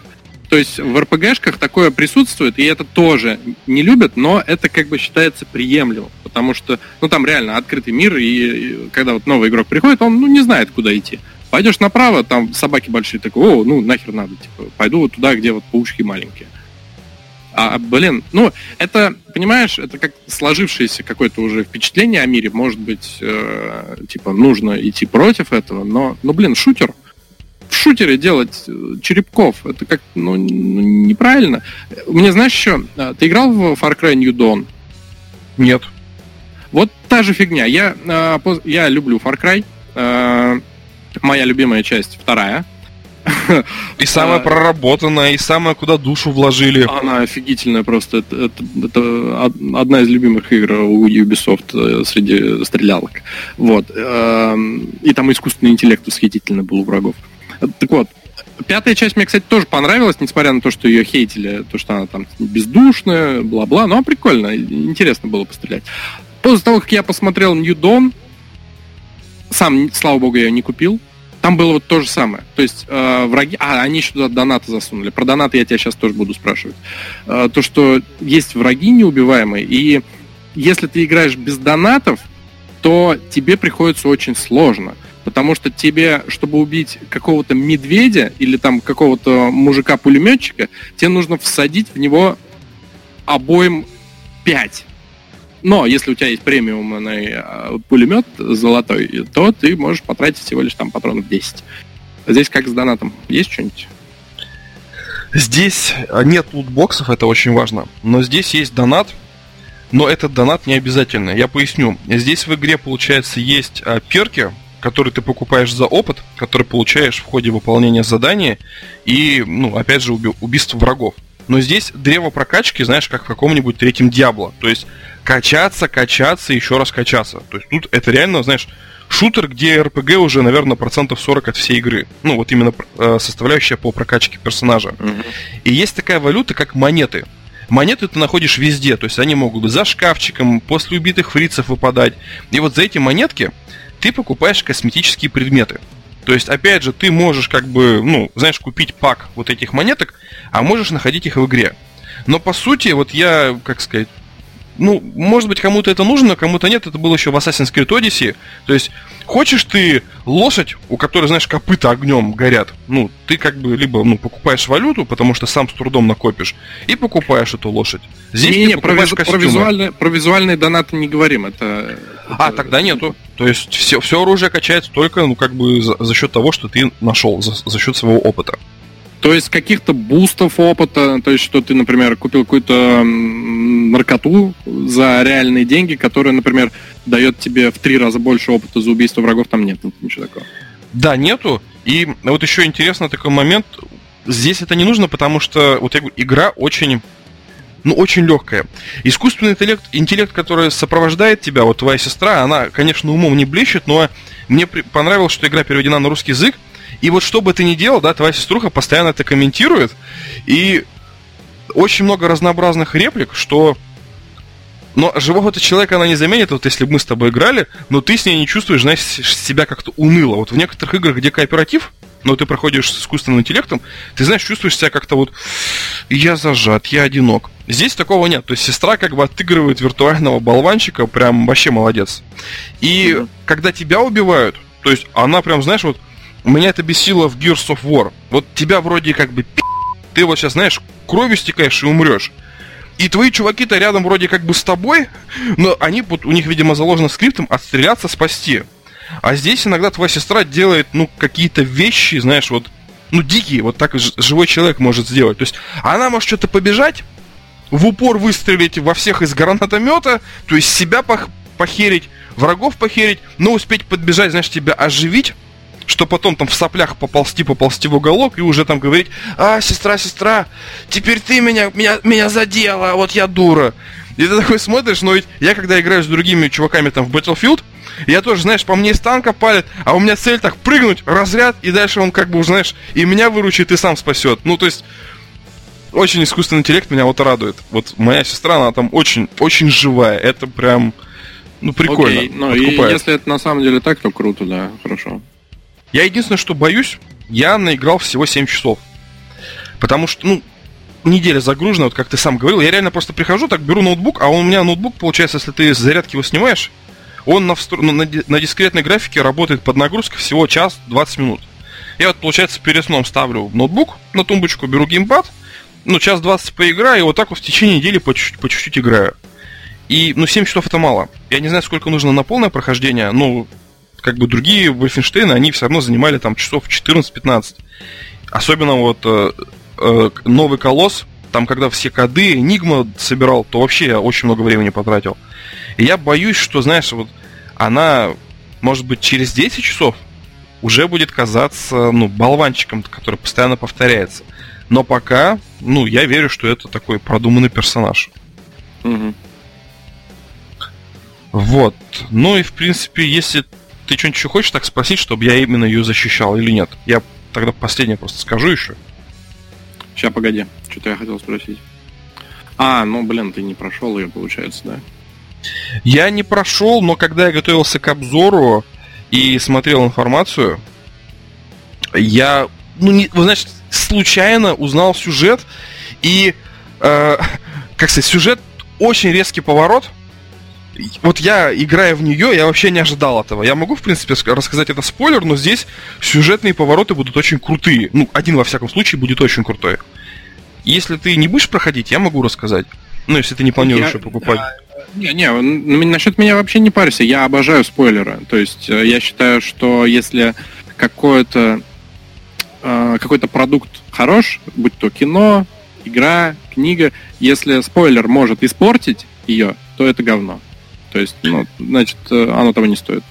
То есть в РПГшках такое присутствует, и это тоже не любят, но это как бы считается приемлемым, потому что, ну, там реально открытый мир, и, и когда вот новый игрок приходит, он, ну, не знает, куда идти. Пойдешь направо, там собаки большие, такой, о, ну, нахер надо, типа, пойду вот туда, где вот паучки маленькие. А, блин, ну, это, понимаешь, это как сложившееся какое-то уже впечатление о мире, может быть, э, типа, нужно идти против этого, но, ну, блин, шутер, в шутере делать э, черепков, это как, ну, ну, неправильно. Мне, знаешь, еще, э, ты играл в Far Cry New Dawn? Нет. Вот та же фигня. Я, э, я люблю Far Cry. Э, моя любимая часть вторая. И самая А. проработанная, и самая, куда душу вложили. Она офигительная просто. Это, это- это од- одна из любимых игр у Ubisoft э, среди стрелялок. Вот. Эм, И там искусственный интеллект восхитительно был у врагов. Так вот, пятая часть мне, кстати, тоже понравилась, несмотря на то, что ее хейтили, то, что она там бездушная, бла-бла. Но прикольно, интересно было пострелять. После того, как я посмотрел New Dawn, сам, слава богу, я ее не купил. Там было вот то же самое. То есть э, враги... А, они еще туда донаты засунули. Про донаты я тебя сейчас тоже буду спрашивать. Э, то, что есть враги неубиваемые, и если ты играешь без донатов, то тебе приходится очень сложно. Потому что тебе, чтобы убить какого-то медведя или там какого-то мужика-пулеметчика, тебе нужно всадить в него обоим 5. Но если у тебя есть премиумный э, пулемет золотой, то ты можешь потратить всего лишь там патронов 10. Здесь как с донатом? Есть что-нибудь? Здесь а, нет лутбоксов, это очень важно. Но здесь есть донат, но этот донат не обязательно. Я поясню. Здесь в игре, получается, есть а, перки, которые ты покупаешь за опыт, который получаешь в ходе выполнения задания и, ну, опять же, уби- убийство врагов. Но здесь древо прокачки, знаешь, как в каком-нибудь третьем Диабло. То есть качаться, качаться, еще раз качаться. То есть тут это реально, знаешь, шутер, где РПГ уже, наверное, процентов 40 от всей игры. Ну, вот именно э, составляющая по прокачке персонажа. И есть такая валюта, как монеты. Монеты ты находишь везде, то есть они могут быть за шкафчиком, после убитых фрицев выпадать. И вот за эти монетки ты покупаешь косметические предметы. То есть, опять же, ты можешь как бы, ну, знаешь, купить пак вот этих монеток, а можешь находить их в игре. Но по сути, вот я, как сказать, ну, может быть, кому-то это нужно, а кому-то нет. Это было еще в Assassin's Creed Odyssey. То есть, хочешь ты лошадь, у которой, знаешь, копыта огнем горят, ну, ты как бы либо, ну, покупаешь валюту, потому что сам с трудом накопишь, и покупаешь эту лошадь. Здесь не, не, про, визу, про, визуальные, про визуальные донаты не говорим, это... А, это... тогда нету. То есть, все, все оружие качается только, ну, как бы за, за счет того, что ты нашел, за, за счет своего опыта. То есть каких-то бустов опыта, то есть что ты, например, купил какую-то наркоту за реальные деньги, которая, например, дает тебе в три раза больше опыта за убийство врагов, там нет ничего такого. Да, нету. И вот еще интересно такой момент. Здесь это не нужно, потому что вот я говорю, игра очень ну, очень легкая. Искусственный интеллект, интеллект, который сопровождает тебя, вот твоя сестра, она, конечно, умом не блещет, но мне понравилось, что игра переведена на русский язык, и вот что бы ты ни делал, да, твоя сеструха постоянно это комментирует. И очень много разнообразных реплик, что... Но живого-то человека она не заменит, вот если бы мы с тобой играли, но ты с ней не чувствуешь, знаешь, себя как-то уныло. Вот в некоторых играх, где кооператив, но ты проходишь с искусственным интеллектом, ты, знаешь, чувствуешь себя как-то вот я зажат, я одинок. Здесь такого нет. То есть сестра как бы отыгрывает виртуального болванчика, прям вообще молодец. И mm-hmm. когда тебя убивают, то есть она прям, знаешь, вот меня это бесило в Gears of War. Вот тебя вроде как бы пи***, ты вот сейчас, знаешь, кровью стекаешь и умрешь. И твои чуваки-то рядом вроде как бы с тобой, но они, вот у них, видимо, заложено скриптом отстреляться, спасти. А здесь иногда твоя сестра делает, ну, какие-то вещи, знаешь, вот, ну, дикие, вот так живой человек может сделать. То есть она может что-то побежать, в упор выстрелить во всех из гранатомета, то есть себя пох- похерить, врагов похерить, но успеть подбежать, знаешь, тебя оживить, что потом там в соплях поползти, поползти в уголок и уже там говорить, а, сестра, сестра, теперь ты меня, меня, меня задела, вот я дура. И ты такой смотришь, но ведь я когда играю с другими чуваками там в Battlefield, я тоже, знаешь, по мне из танка палит, а у меня цель так прыгнуть, разряд, и дальше он как бы, знаешь, и меня выручит, и сам спасет. Ну, то есть, очень искусственный интеллект меня вот радует. Вот моя сестра, она там очень, очень живая. Это прям, ну, прикольно. Окей, ну, и если это на самом деле так, то круто, да, хорошо. Я единственное, что боюсь, я наиграл всего 7 часов. Потому что, ну, неделя загружена, вот как ты сам говорил, я реально просто прихожу, так беру ноутбук, а у меня ноутбук, получается, если ты с зарядки его снимаешь, он на, встро... на, на дискретной графике работает под нагрузкой всего час 20 минут. Я вот, получается, перед сном ставлю ноутбук на тумбочку, беру геймпад, ну, час 20 поиграю, и вот так вот в течение недели по чуть-чуть, по чуть-чуть играю. И, ну, 7 часов это мало. Я не знаю, сколько нужно на полное прохождение, но как бы другие Wolfenstein, они все равно занимали там часов 14-15. Особенно вот э, э, новый колосс, там когда все коды, Enigma собирал, то вообще я очень много времени потратил. И я боюсь, что, знаешь, вот она, может быть, через 10 часов уже будет казаться, ну, болванчиком, который постоянно повторяется. Но пока, ну, я верю, что это такой продуманный персонаж. Угу. Вот. Ну и, в принципе, если ты что-нибудь еще хочешь так спросить, чтобы я именно ее защищал или нет? Я тогда последнее просто скажу еще. Сейчас, погоди. Что-то я хотел спросить. А, ну, блин, ты не прошел ее, получается, да? Я не прошел, но когда я готовился к обзору и смотрел информацию, я, ну, не, вы знаете, случайно узнал сюжет, и, э, <laughs> как сказать, сюжет очень резкий поворот, вот я, играя в нее, я вообще не ожидал этого. Я могу, в принципе, рассказать это спойлер, но здесь сюжетные повороты будут очень крутые. Ну, один, во всяком случае, будет очень крутой. Если ты не будешь проходить, я могу рассказать. Ну, если ты не планируешь я, покупать. Не, не, насчет меня вообще не парься. Я обожаю спойлеры. То есть э, я считаю, что если какой-то э, какой-то продукт хорош, будь то кино, игра, книга, если спойлер может испортить ее, то это говно. То есть, ну, значит, э, оно того не стоит.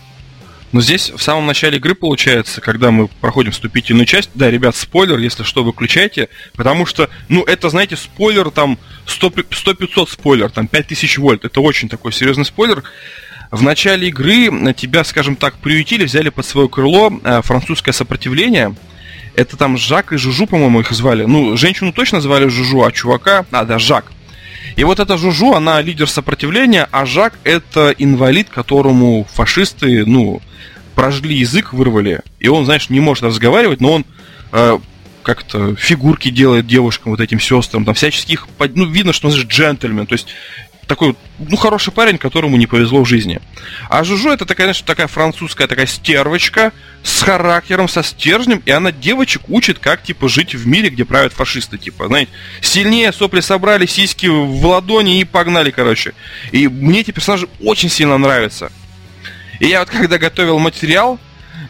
Но здесь в самом начале игры получается, когда мы проходим вступительную часть, да, ребят, спойлер, если что, выключайте, потому что, ну, это, знаете, спойлер там 100-500 спойлер, там 5000 вольт, это очень такой серьезный спойлер. В начале игры тебя, скажем так, приютили, взяли под свое крыло э, французское сопротивление. Это там Жак и Жужу, по-моему, их звали. Ну, женщину точно звали Жужу, а чувака... А, да, Жак. И вот эта Жужу, она лидер сопротивления, а Жак это инвалид, которому фашисты, ну, прожгли язык, вырвали. И он, знаешь, не может разговаривать, но он э, как-то фигурки делает девушкам, вот этим сестрам, там всяческих, ну, видно, что он, знаешь, джентльмен. То есть такой, ну, хороший парень, которому не повезло в жизни. А Жужу это такая, знаешь, такая французская такая стервочка с характером, со стержнем, и она девочек учит, как, типа, жить в мире, где правят фашисты, типа, знаете, сильнее сопли собрали, сиськи в ладони и погнали, короче. И мне эти персонажи очень сильно нравятся. И я вот когда готовил материал,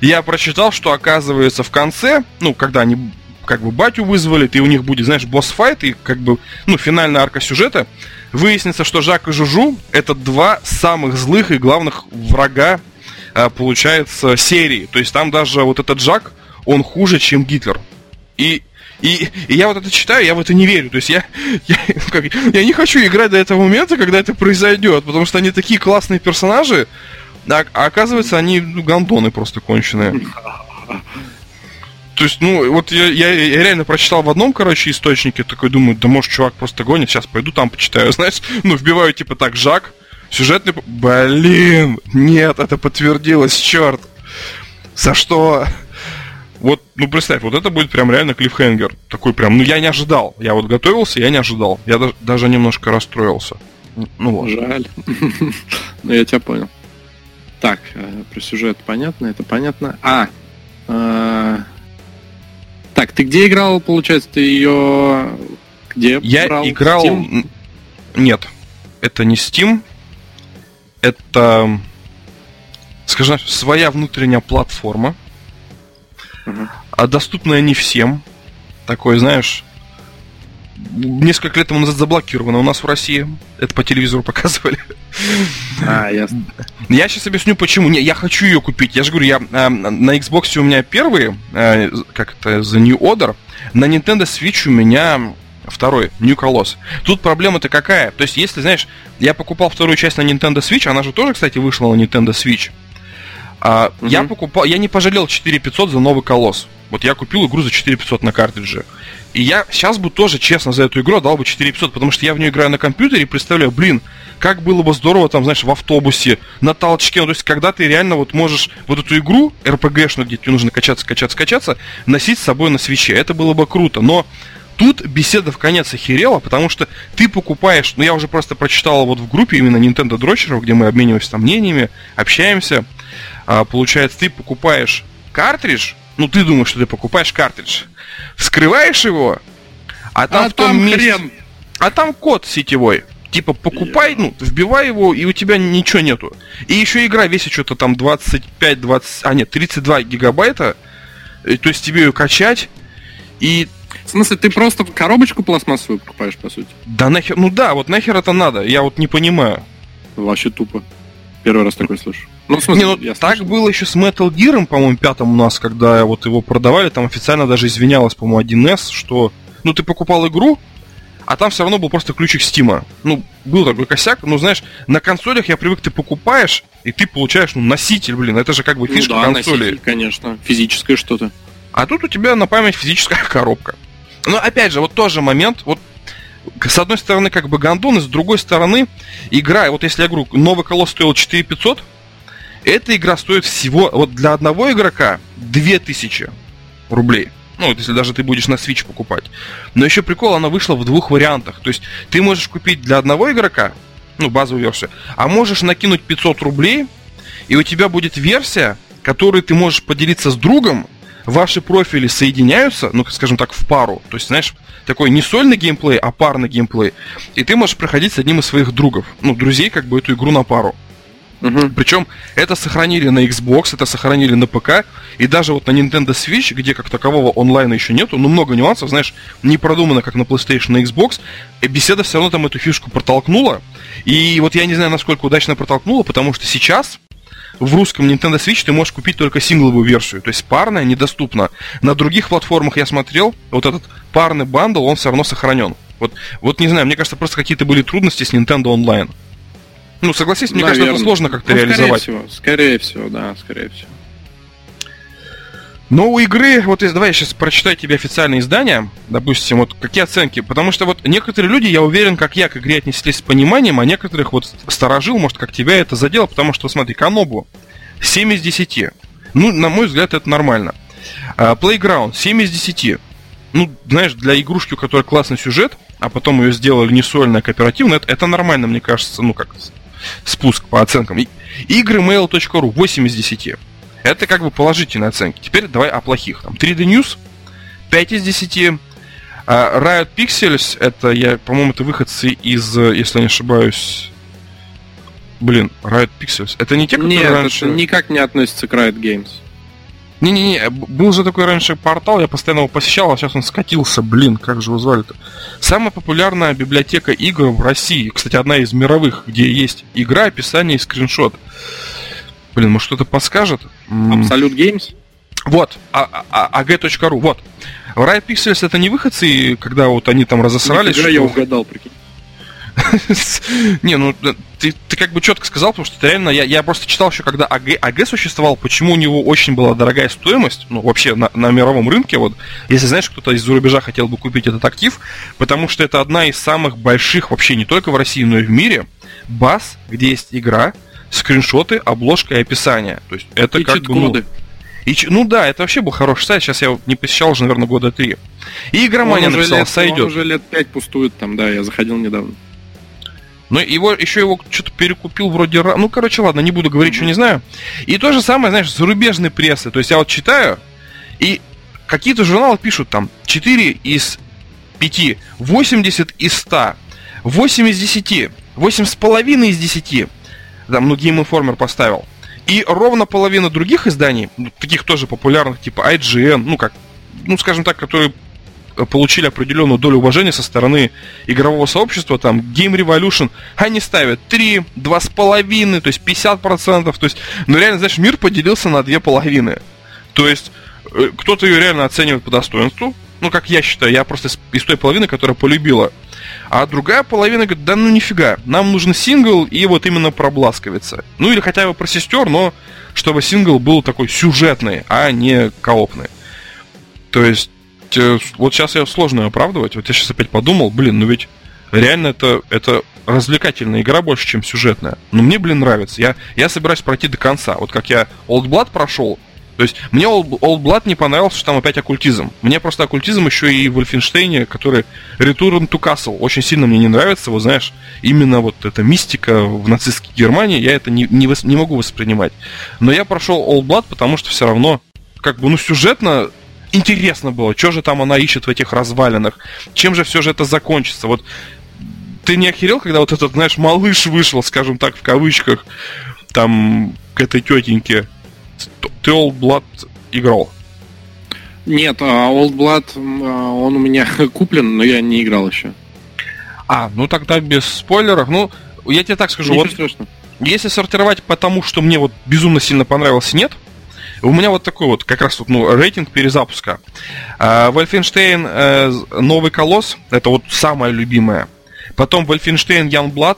я прочитал, что оказывается в конце, ну, когда они как бы батю вызвали, и у них будет, знаешь, босс-файт, и как бы, ну, финальная арка сюжета, выяснится, что Жак и Жужу это два самых злых и главных врага, а, получается, серии. То есть там даже вот этот Жак, он хуже, чем Гитлер. И и, и я вот это читаю, я в это не верю. То есть я, <laughs> я, как, я не хочу играть до этого момента, когда это произойдет, потому что они такие классные персонажи, а, а оказывается, они ну, гандоны просто конченые. <laughs> То есть, ну, вот я, я, я реально прочитал в одном, короче, источнике, такой думаю, да может, чувак просто гонит, сейчас пойду там почитаю, <laughs> знаешь, ну, вбиваю, типа, так, Жак, сюжетный... Блин, нет, это подтвердилось, черт. За что? Вот, ну, представь, вот это будет прям реально клиффхенгер. Такой прям, ну, я не ожидал. Я вот готовился, я не ожидал. Я даже, даже немножко расстроился. Ну, вот. Жаль. <laughs> Ну, я тебя понял. Так, э, про сюжет понятно, это понятно. А, э, так, ты где играл, получается, ты ее где Я брал? играл... Steam? Нет, это не Steam. Это, скажем, своя внутренняя платформа. Uh-huh. А доступная не всем. Такой, знаешь, несколько лет тому назад заблокировано у нас в России. Это по телевизору <laughs> показывали. А, ясно. Я сейчас объясню, почему. Не, я хочу ее купить. Я же говорю, я э, на Xbox у меня первый, э, как это, The New Order. На Nintendo Switch у меня второй, New Colossus. Тут проблема-то какая? То есть, если, знаешь, я покупал вторую часть на Nintendo Switch, она же тоже, кстати, вышла на Nintendo Switch. А, угу. Я покупал, я не пожалел 4500 за новый колосс. Вот я купил игру за 4500 на картридже. И я сейчас бы тоже, честно, за эту игру дал бы 4500, потому что я в нее играю на компьютере и представляю, блин, как было бы здорово там, знаешь, в автобусе, на толчке. Ну, то есть, когда ты реально вот можешь вот эту игру, RPG-шную, где тебе нужно качаться, качаться, качаться, носить с собой на свече. Это было бы круто. Но Тут беседа в конец охерела, потому что ты покупаешь, ну я уже просто прочитал вот в группе именно Nintendo дрочеров, где мы обмениваемся там мнениями, общаемся. А, получается, ты покупаешь картридж, ну ты думаешь, что ты покупаешь картридж, вскрываешь его, а там а в том там месте... Хрен. А там код сетевой. Типа покупай, yeah. ну, вбивай его, и у тебя ничего нету. И еще игра весит что-то там 25-20, а нет, 32 гигабайта. И, то есть тебе ее качать. И в смысле, ты просто коробочку пластмассовую покупаешь, по сути? Да нахер, ну да, вот нахер это надо, я вот не понимаю. Вообще тупо. Первый раз такой слышу. Ну, в смысле, не, ну, я так было еще с Metal Gear, по-моему, пятым у нас, когда вот его продавали, там официально даже извинялась, по-моему, 1С, что, ну, ты покупал игру, а там все равно был просто ключик Стима. Ну, был такой косяк, но знаешь, на консолях я привык, ты покупаешь, и ты получаешь, ну, носитель, блин, это же как бы ну фишка ну, да, консоли. Носитель, конечно, физическое что-то. А тут у тебя на память физическая <laughs> коробка. Но опять же, вот тоже момент, вот с одной стороны, как бы гандон, и с другой стороны, игра, вот если я говорю, новый колосс стоил 4500, эта игра стоит всего, вот для одного игрока 2000 рублей. Ну, вот если даже ты будешь на Switch покупать. Но еще прикол, она вышла в двух вариантах. То есть ты можешь купить для одного игрока, ну, базовую версию, а можешь накинуть 500 рублей, и у тебя будет версия, которой ты можешь поделиться с другом, ваши профили соединяются, ну, скажем так, в пару. То есть, знаешь, такой не сольный геймплей, а парный геймплей. И ты можешь проходить с одним из своих другов, ну, друзей, как бы эту игру на пару. Угу. Причем это сохранили на Xbox, это сохранили на ПК, и даже вот на Nintendo Switch, где как такового онлайна еще нету, ну много нюансов, знаешь, не продумано, как на PlayStation и Xbox, и беседа все равно там эту фишку протолкнула. И вот я не знаю, насколько удачно протолкнула, потому что сейчас в русском Nintendo Switch ты можешь купить только сингловую версию, то есть парная недоступна. На других платформах я смотрел, вот этот парный бандл, он все равно сохранен. Вот, вот не знаю, мне кажется, просто какие-то были трудности с Nintendo Online. Ну, согласись, мне Наверное. кажется, это сложно как-то ну, реализовать. Скорее всего, скорее всего, да, скорее всего. Но у игры, вот давай я сейчас прочитаю тебе официальные издания, допустим, вот какие оценки, потому что вот некоторые люди, я уверен, как я, к игре отнеслись с пониманием, а некоторых вот сторожил, может, как тебя это задело, потому что, смотри, Канобу 7 из 10. Ну, на мой взгляд, это нормально. Uh, Playground 7 из 10. ну, знаешь, для игрушки, у которой классный сюжет, а потом ее сделали не сольно, а кооперативно, это, это нормально, мне кажется, ну, как спуск по оценкам. Игры mail.ru 8 из 10. Это как бы положительные оценки. Теперь давай о плохих. Там 3D News 5 из 10. А Riot Pixels, это, я, по-моему, это выходцы из, если не ошибаюсь, Блин, Riot Pixels. Это не те, которые Нет, раньше... это никак не относится к Riot Games. Не-не-не, был же такой раньше портал, я постоянно его посещал, а сейчас он скатился, блин, как же его звали-то. Самая популярная библиотека игр в России, кстати, одна из мировых, где есть игра, описание и скриншот. Блин, может кто-то подскажет? Абсолют Games? Вот, ag.ru, а, а, вот. Riot Pixels это не выходцы, когда вот они там разосрались. Нифига, что... я угадал, прикинь. <laughs> Не, ну ты, ты как бы четко сказал, потому что реально, я, я просто читал еще, когда АГ, АГ существовал, почему у него очень была дорогая стоимость, ну, вообще на, на мировом рынке, вот, если знаешь, кто-то из-за рубежа хотел бы купить этот актив, потому что это одна из самых больших вообще не только в России, но и в мире, баз, где есть игра, скриншоты, обложка и описание. То есть это и как бы... Ну, и, ну да, это вообще был хороший сайт, сейчас я не посещал уже, наверное, года три. И игромания написал, сойдет. Он уже лет пять пустует там, да, я заходил недавно. Но его еще его что-то перекупил вроде... Ну, короче, ладно, не буду говорить, mm-hmm. что не знаю. И то же самое, знаешь, зарубежной прессы. То есть я вот читаю, и какие-то журналы пишут там 4 из 5, 80 из 100, 8 из 10, 8 с половиной из 10. Там, ну, Game Informer поставил. И ровно половина других изданий, ну, таких тоже популярных, типа IGN, ну, как, ну, скажем так, которые получили определенную долю уважения со стороны игрового сообщества, там, Game Revolution, они ставят 3, 2,5, то есть 50%, то есть, ну реально, знаешь, мир поделился на две половины. То есть, э, кто-то ее реально оценивает по достоинству, ну, как я считаю, я просто из той половины, которая полюбила. А другая половина говорит, да ну нифига, нам нужен сингл и вот именно про Бласковица. Ну или хотя бы про сестер, но чтобы сингл был такой сюжетный, а не коопный. То есть вот сейчас я сложно оправдывать. Вот я сейчас опять подумал, блин, ну ведь реально это, это развлекательная игра больше, чем сюжетная. Но мне, блин, нравится. Я, я собираюсь пройти до конца. Вот как я Old Blood прошел, то есть мне Old, Blood не понравился, что там опять оккультизм. Мне просто оккультизм еще и в Wolfenstein, который Return to Castle, очень сильно мне не нравится. Вот знаешь, именно вот эта мистика в нацистской Германии, я это не, не, не могу воспринимать. Но я прошел Old Blood, потому что все равно, как бы, ну, сюжетно интересно было, что же там она ищет в этих развалинах, чем же все же это закончится. Вот ты не охерел, когда вот этот, знаешь, малыш вышел, скажем так, в кавычках, там, к этой тетеньке. Ты Old Blood играл? Нет, а Old Blood, а, он у меня <laughs> куплен, но я не играл еще. А, ну тогда без спойлеров. Ну, я тебе так скажу, Ничего вот страшного. если сортировать по тому, что мне вот безумно сильно понравилось, нет, у меня вот такой вот, как раз вот, ну, рейтинг перезапуска. Вольфенштейн э, Новый Колосс, это вот самое любимое. Потом Вольфенштейн Youngblood,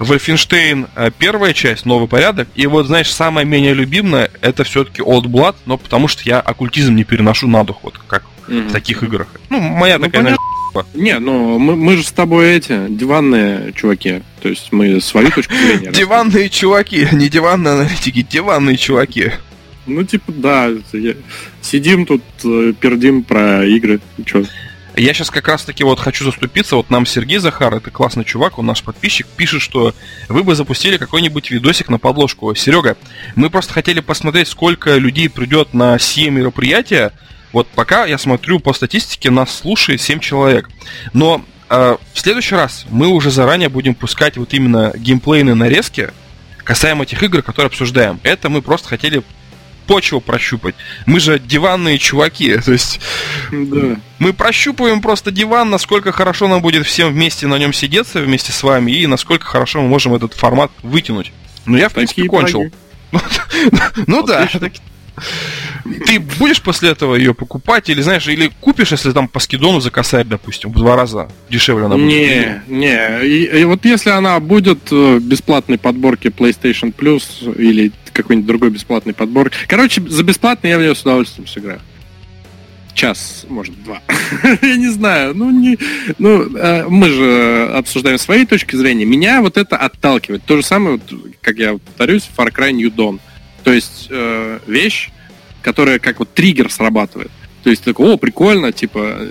Вольфенштейн э, первая часть, Новый порядок. И вот, знаешь, самое менее любимое, это все-таки Old Blood, но потому что я оккультизм не переношу на дух, вот как mm-hmm. в таких играх. Ну, моя ну, такая, понятно. Не, ну мы, мы же с тобой эти диванные чуваки. То есть мы свою точку зрения. <laughs> Диванные чуваки, не диванные аналитики, диванные чуваки. Ну, типа, да, сидим тут, э, пердим про игры, чё. Я сейчас как раз таки вот хочу заступиться. Вот нам Сергей Захар, это классный чувак, он наш подписчик, пишет, что вы бы запустили какой-нибудь видосик на подложку. Серега, мы просто хотели посмотреть, сколько людей придет на все мероприятия. Вот пока я смотрю по статистике, нас слушает 7 человек. Но э, в следующий раз мы уже заранее будем пускать вот именно геймплейные нарезки касаемо тех игр, которые обсуждаем. Это мы просто хотели почву прощупать. Мы же диванные чуваки, <laughs> то есть да. мы прощупываем просто диван, насколько хорошо нам будет всем вместе на нем сидеться вместе с вами и насколько хорошо мы можем этот формат вытянуть. Ну я в принципе кончил. <laughs> Ну да. Ты будешь после этого ее покупать или знаешь, или купишь, если там по скидону за косарь, допустим, в два раза дешевле она будет? Не, не. И, и вот если она будет в э, бесплатной подборке PlayStation Plus или какой-нибудь другой бесплатный подбор. Короче, за бесплатно я в нее с удовольствием сыграю. Час, может, два. <laughs> я не знаю. Ну, не, ну, э, мы же обсуждаем свои точки зрения. Меня вот это отталкивает. То же самое, вот, как я повторюсь, Far Cry New Dawn. То есть э, вещь, которая как вот триггер срабатывает. То есть такой, о, прикольно, типа,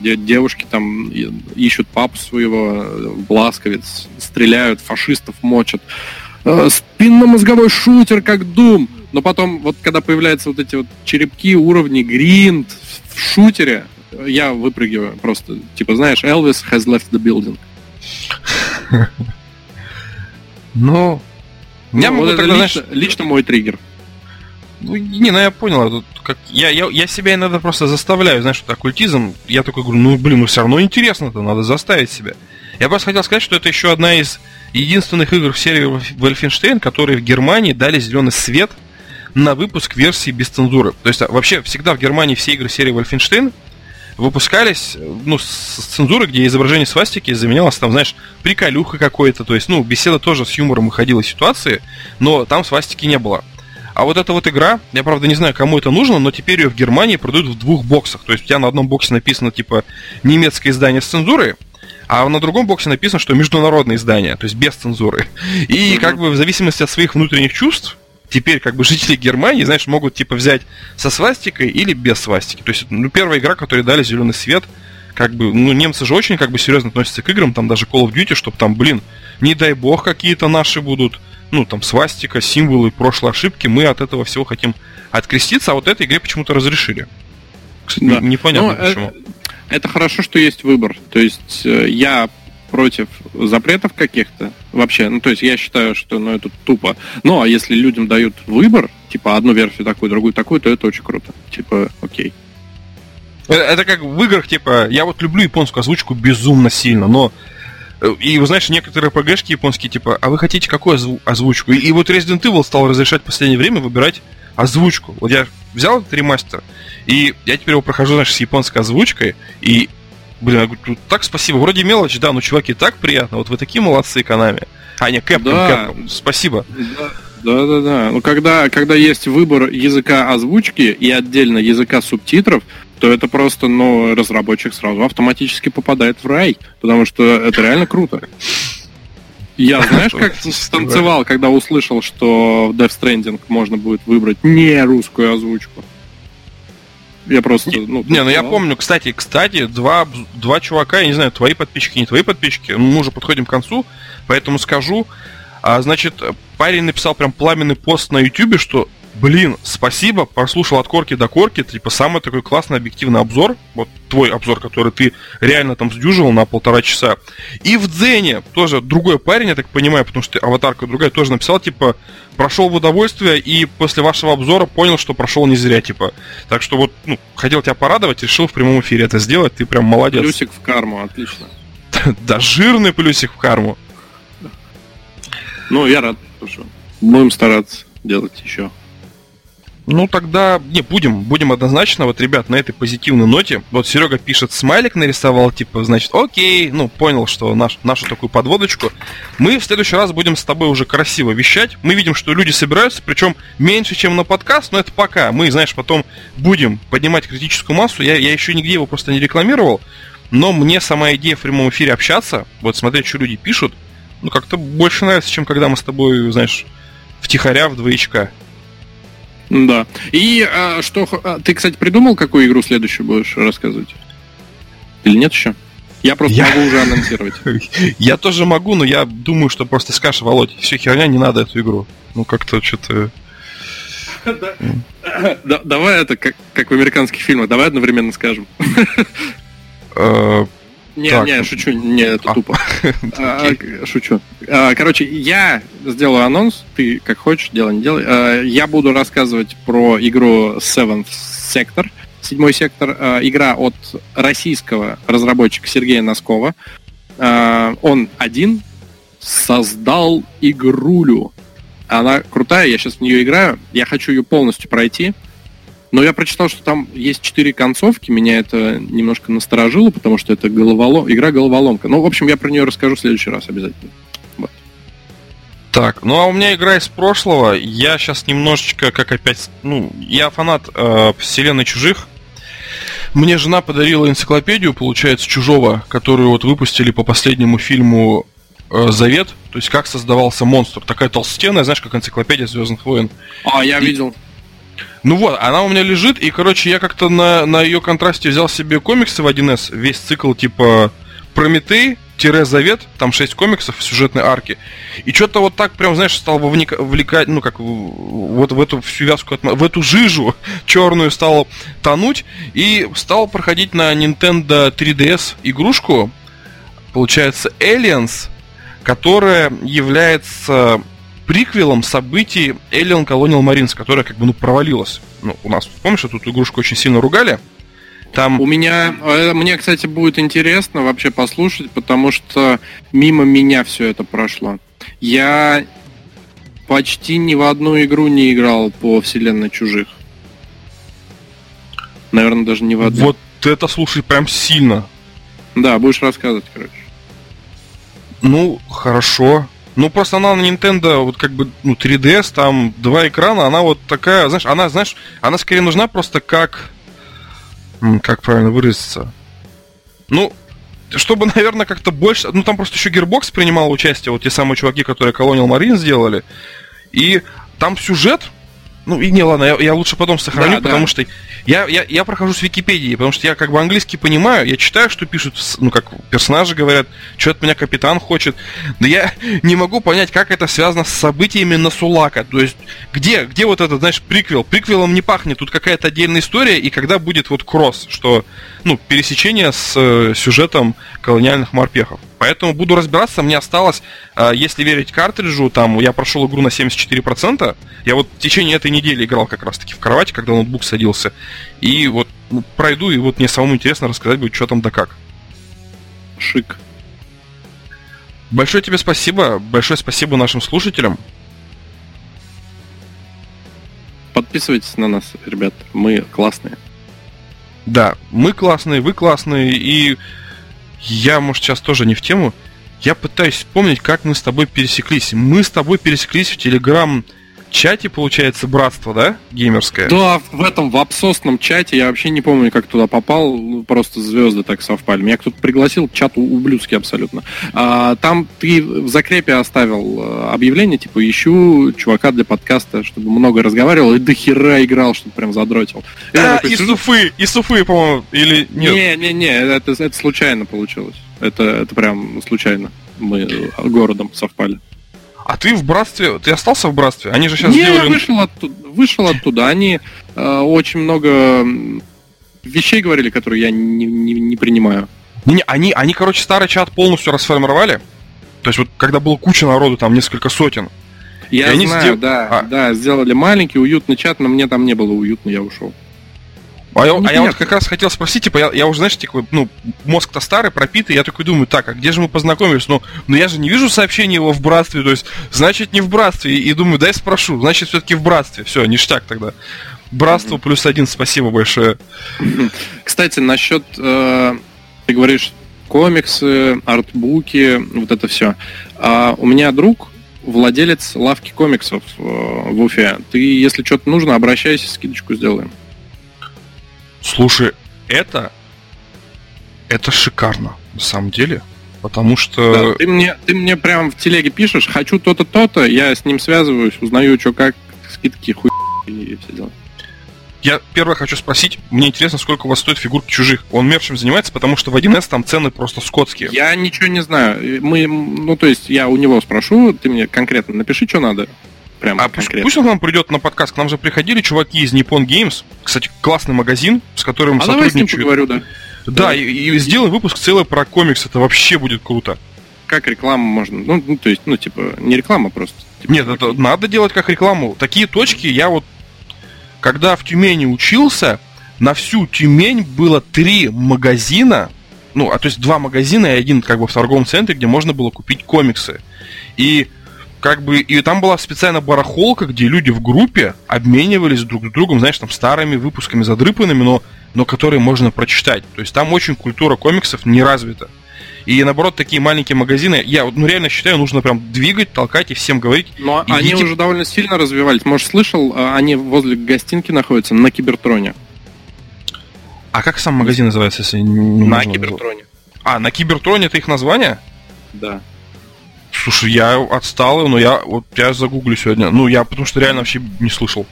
девушки там ищут папу своего, бласковец, стреляют, фашистов мочат. Э, спинномозговой шутер, как Doom. Но потом, вот когда появляются вот эти вот черепки, уровни, гринд в шутере, я выпрыгиваю просто. Типа, знаешь, Elvis has left the building. Ну, я ну, могу тогда, знаешь... лично мой триггер. Ну, не, ну я понял, тут как я, я, я себя иногда просто заставляю, знаешь, вот оккультизм, я такой говорю, ну блин, ну все равно интересно-то, надо заставить себя. Я просто хотел сказать, что это еще одна из единственных игр в серии Wolfenstein, которые в Германии дали зеленый свет на выпуск версии без цензуры. То есть а, вообще всегда в Германии все игры серии Wolfenstein выпускались, ну, с, цензурой, где изображение свастики заменялось, там, знаешь, приколюха какой-то, то есть, ну, беседа тоже с юмором выходила из ситуации, но там свастики не было. А вот эта вот игра, я правда не знаю, кому это нужно, но теперь ее в Германии продают в двух боксах. То есть у тебя на одном боксе написано типа немецкое издание с цензурой, а на другом боксе написано, что международное издание, то есть без цензуры. И mm-hmm. как бы в зависимости от своих внутренних чувств, теперь как бы жители Германии, знаешь, могут типа взять со свастикой или без свастики. То есть, ну, первая игра, которой дали зеленый свет, как бы, ну, немцы же очень как бы серьезно относятся к играм, там даже Call of Duty, чтобы там, блин, не дай бог какие-то наши будут ну, там, свастика, символы прошлой ошибки, мы от этого всего хотим откреститься, а вот этой игре почему-то разрешили. Кстати, да. непонятно Но, ну, почему. Это, это хорошо, что есть выбор. То есть э, я против запретов каких-то вообще. Ну, то есть я считаю, что ну, это тупо. Ну, а если людям дают выбор, типа одну версию такую, другую такую, то это очень круто. Типа, окей. Это, это как в играх, типа, я вот люблю японскую озвучку безумно сильно, но и, вы знаешь, некоторые ПГшки японские, типа, а вы хотите какую озву- озвучку? И, и вот Resident Evil стал разрешать в последнее время выбирать озвучку. Вот я взял этот ремастер, и я теперь его прохожу, знаешь, с японской озвучкой, и, блин, я говорю, так спасибо, вроде мелочь, да, но, чуваки, так приятно, вот вы такие молодцы, Канами. А, не, Capcom, да. Capcom, спасибо. Да. Да, да, да. Ну, когда, когда есть выбор языка озвучки и отдельно языка субтитров, то это просто, ну, разработчик сразу автоматически попадает в рай, потому что это реально круто. Я, <laughs> знаешь, как станцевал, когда услышал, что в Death Stranding можно будет выбрать не русскую озвучку. Я просто, ну... Не, ну я помню, кстати, кстати, два, два чувака, я не знаю, твои подписчики, не твои подписчики, мы уже подходим к концу, поэтому скажу, а, значит, парень написал прям пламенный пост на YouTube, что Блин, спасибо, прослушал от корки до корки, типа самый такой классный объективный обзор, вот твой обзор, который ты реально там сдюжил на полтора часа. И в Дзене тоже другой парень, я так понимаю, потому что аватарка другая, тоже написал, типа, прошел в удовольствие и после вашего обзора понял, что прошел не зря, типа. Так что вот, ну, хотел тебя порадовать, решил в прямом эфире это сделать, ты прям молодец. Плюсик в карму, отлично. <laughs> Да, жирный плюсик в карму. Ну, я рад, что будем стараться делать еще. Ну тогда, не, будем, будем однозначно, вот, ребят, на этой позитивной ноте, вот Серега пишет, смайлик нарисовал, типа, значит, окей, ну, понял, что наш, нашу такую подводочку. Мы в следующий раз будем с тобой уже красиво вещать. Мы видим, что люди собираются, причем меньше, чем на подкаст, но это пока. Мы, знаешь, потом будем поднимать критическую массу. Я, я еще нигде его просто не рекламировал, но мне сама идея в прямом эфире общаться, вот смотреть, что люди пишут, ну, как-то больше нравится, чем когда мы с тобой, знаешь, втихаря, в двоечка. Да. И а, что... А, ты, кстати, придумал, какую игру следующую будешь рассказывать? Или нет еще? Я просто я... могу уже анонсировать. <laughs> я тоже могу, но я думаю, что просто скажешь, Володь, все херня, не надо эту игру. Ну, как-то что-то... Давай это, как в американских фильмах, давай одновременно скажем. Э, не, так. не, шучу, не, это а. тупо. <laughs> а, шучу. А, короче, я сделаю анонс, ты как хочешь, делай, не делай. А, я буду рассказывать про игру Seventh Sector, седьмой сектор. Игра от российского разработчика Сергея Носкова. Он один создал игрулю. Она крутая, я сейчас в нее играю. Я хочу ее полностью пройти. Но я прочитал, что там есть четыре концовки, меня это немножко насторожило, потому что это головолом... игра головоломка. Ну, в общем, я про нее расскажу в следующий раз обязательно. Вот. Так, ну а у меня игра из прошлого. Я сейчас немножечко, как опять, ну, я фанат э, вселенной чужих. Мне жена подарила энциклопедию, получается, чужого, которую вот выпустили по последнему фильму э, Завет, то есть как создавался монстр. Такая толстенная, знаешь, как энциклопедия Звездных войн. А, я И... видел. Ну вот, она у меня лежит, и, короче, я как-то на, на ее контрасте взял себе комиксы в 1С, весь цикл типа Прометей, Завет, там 6 комиксов сюжетной арки. И что-то вот так прям, знаешь, стал вовлекать, ну как, вот в эту всю вязку, в эту жижу <laughs> черную стал тонуть. И стал проходить на Nintendo 3DS игрушку, получается, Aliens, которая является приквелом событий Alien Colonial Marines, которая как бы ну провалилась. Ну, у нас, помнишь, эту игрушку очень сильно ругали? Там... У меня, э, мне, кстати, будет интересно вообще послушать, потому что мимо меня все это прошло. Я почти ни в одну игру не играл по вселенной чужих. Наверное, даже не в одну. Вот это, слушай, прям сильно. Да, будешь рассказывать, короче. Ну, хорошо. Ну, просто она на Nintendo, вот как бы, ну, 3DS, там два экрана, она вот такая, знаешь, она, знаешь, она скорее нужна просто как как правильно выразиться? Ну, чтобы, <laughs> наверное, как-то больше... Ну, там просто еще Gearbox принимал участие, вот те самые чуваки, которые Colonial Marine сделали. И там сюжет, ну, и не, ладно, я, я лучше потом сохраню, да, потому да. что я, я, я прохожу с Википедии, потому что я как бы английский понимаю, я читаю, что пишут, ну, как персонажи говорят, что от меня капитан хочет, но я <laughs> не могу понять, как это связано с событиями на Сулака. То есть, где, где вот этот, знаешь, приквел? Приквелом не пахнет, тут какая-то отдельная история, и когда будет вот кросс, что, ну, пересечение с э, сюжетом колониальных морпехов. Поэтому буду разбираться. Мне осталось, э, если верить картриджу, там я прошел игру на 74%. Я вот в течение этой недели играл как раз-таки в кровати, когда ноутбук садился. И вот ну, пройду, и вот мне самому интересно рассказать будет, что там да как. Шик. Большое тебе спасибо. Большое спасибо нашим слушателям. Подписывайтесь на нас, ребят. Мы классные. Да, мы классные, вы классные, и я, может, сейчас тоже не в тему. Я пытаюсь вспомнить, как мы с тобой пересеклись. Мы с тобой пересеклись в Телеграм чате, получается, братство, да, геймерское? Да, в этом, в абсосном чате, я вообще не помню, как туда попал, ну, просто звезды так совпали. Меня кто-то пригласил, чат ублюдский абсолютно. А, там ты в закрепе оставил э, объявление, типа, ищу чувака для подкаста, чтобы много разговаривал, и до хера играл, чтобы прям задротил. И, а, такой, и суфы, и суфы, по-моему, или нет? Не-не-не, это, это случайно получилось. Это, это прям случайно. Мы городом совпали. А ты в братстве, ты остался в братстве? Они же сейчас Не, сделали... я вышел оттуда, вышел оттуда. Они э, очень много вещей говорили, которые я не, не, не принимаю. Не, не, они, они, короче, старый чат полностью расформировали. То есть вот когда было куча народу, там несколько сотен. Я знаю, сдел... да, а. да, сделали маленький, уютный чат, но мне там не было уютно, я ушел. А я, а я вот как раз хотел спросить, типа, я, я уже, знаешь, типа, ну, мозг-то старый, пропитый, я такой думаю, так, а где же мы познакомились? Ну, но я же не вижу сообщения его в братстве, то есть, значит, не в братстве. И, и думаю, дай спрошу, значит, все-таки в братстве. Все, ништяк тогда. Братство mm-hmm. плюс один, спасибо большое. Кстати, насчет, э, ты говоришь, комиксы, артбуки, вот это все. А у меня друг, владелец лавки комиксов э, в Уфе. Ты, если что-то нужно, обращайся, скидочку сделаем. Слушай, это... Это шикарно, на самом деле. Потому что... Да, ты, мне, ты мне прям в телеге пишешь, хочу то-то, то-то, я с ним связываюсь, узнаю, что как, скидки, хуй и все дела. Я первое хочу спросить, мне интересно, сколько у вас стоит фигурки чужих. Он мерчем занимается, потому что в 1С там цены просто скотские. Я ничего не знаю. Мы, ну, то есть я у него спрошу, ты мне конкретно напиши, что надо. Прям а конкретно. пусть он к нам придет на подкаст. К нам же приходили чуваки из Nippon Games. Кстати, классный магазин, с которым а сотрудничают. Давай с ним поговорю, да. Да, и, и сделаем выпуск целый про комикс. Это вообще будет круто. Как рекламу можно? Ну, ну то есть, ну, типа, не реклама просто. Типа, Нет, это надо делать как рекламу. Такие точки я вот, когда в Тюмени учился, на всю Тюмень было три магазина, ну, а то есть два магазина и один как бы в торговом центре, где можно было купить комиксы. И как бы, и там была специально барахолка, где люди в группе обменивались друг с другом, знаешь, там старыми выпусками задрыпанными, но, но которые можно прочитать. То есть там очень культура комиксов не развита. И наоборот, такие маленькие магазины, я ну, реально считаю, нужно прям двигать, толкать и всем говорить. Но идите... они уже довольно сильно развивались. Может, слышал, а, они возле гостинки находятся на Кибертроне. А как сам магазин называется, если не На Кибертроне. А, на Кибертроне это их название? Да. Слушай, я отстал, но я вот я загуглю сегодня. Ну, я потому что реально вообще не слышал.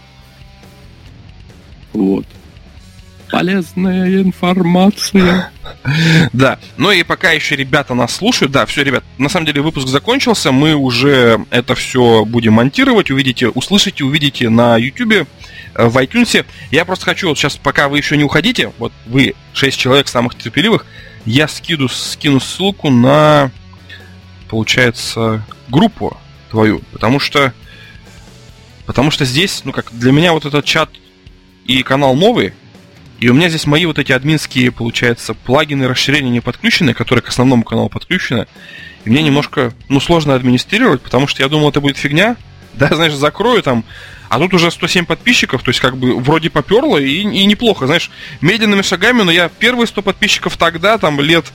Вот. Полезная информация. <laughs> Да. Ну и пока еще ребята нас слушают, да, все, ребят, на самом деле выпуск закончился, мы уже это все будем монтировать, увидите, услышите, увидите на YouTube, э, в iTunes. Я просто хочу, вот сейчас, пока вы еще не уходите, вот вы, 6 человек самых терпеливых, я скину, скину ссылку на, получается, группу твою, потому что потому что здесь, ну как, для меня вот этот чат и канал новый, и у меня здесь мои вот эти админские, получается, плагины расширения не подключены, которые к основному каналу подключены. И мне немножко, ну, сложно администрировать, потому что я думал, это будет фигня. <laughs> Да, знаешь, закрою там. А тут уже 107 подписчиков, то есть как бы вроде поперло и, и неплохо, знаешь, медленными шагами, но я первые 100 подписчиков тогда, там, лет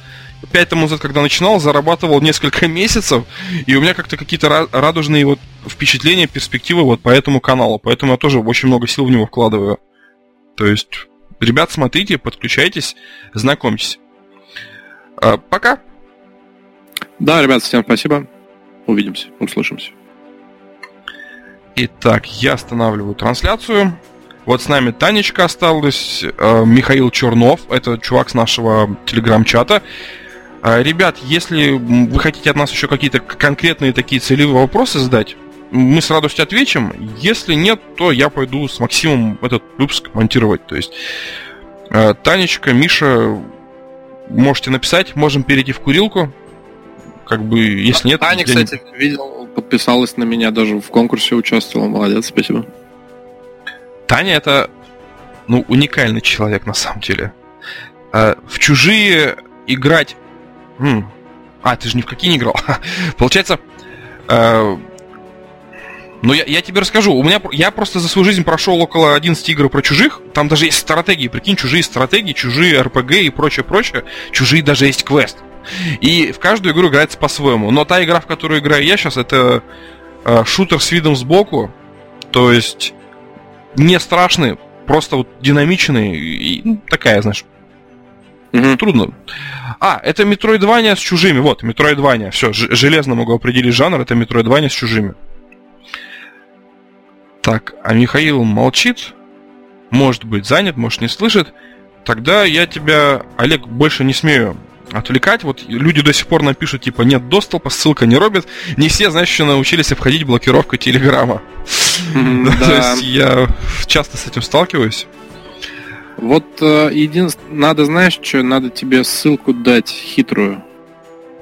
5 тому назад, когда начинал, зарабатывал несколько <laughs> месяцев, и у меня как-то какие-то радужные вот впечатления, перспективы вот по этому каналу, поэтому я тоже очень много сил в него вкладываю. То есть Ребят, смотрите, подключайтесь, знакомьтесь. А, пока. Да, ребят, всем спасибо. Увидимся, услышимся. Итак, я останавливаю трансляцию. Вот с нами Танечка осталась, э, Михаил Чернов, это чувак с нашего телеграм-чата. Э, ребят, если вы хотите от нас еще какие-то конкретные такие целевые вопросы задать, мы с радостью ответим. Если нет, то я пойду с Максимом этот выпуск монтировать. То есть, э, Танечка, Миша, можете написать, можем перейти в курилку. Как бы, если нет... Таня, кстати, не... видел, подписалась на меня, даже в конкурсе участвовала. Молодец, спасибо. Таня это, ну, уникальный человек на самом деле. Э, в чужие играть... А, ты же ни в какие не играл. <laughs> Получается, э, ну, я, я тебе расскажу. У меня, я просто за свою жизнь прошел около 11 игр про чужих. Там даже есть стратегии. Прикинь, чужие стратегии, чужие РПГ и прочее, прочее. Чужие даже есть квест. И в каждую игру играется по-своему. Но та игра, в которую играю я сейчас, это э, шутер с видом сбоку. То есть не страшный, просто вот динамичный и такая, знаешь. Угу. Трудно. А, это Метроидвания с чужими. Вот, Метроидвания. Все, железно могу определить жанр. Это Метроидвания с чужими. Так, а Михаил молчит, может быть занят, может не слышит. Тогда я тебя, Олег, больше не смею отвлекать. Вот люди до сих пор напишут, типа, нет доступа, ссылка не робит. Не все, знаешь, еще научились обходить блокировкой Телеграма. <laughs> То есть я часто с этим сталкиваюсь. Вот э, единственное, надо, знаешь, что, надо тебе ссылку дать хитрую.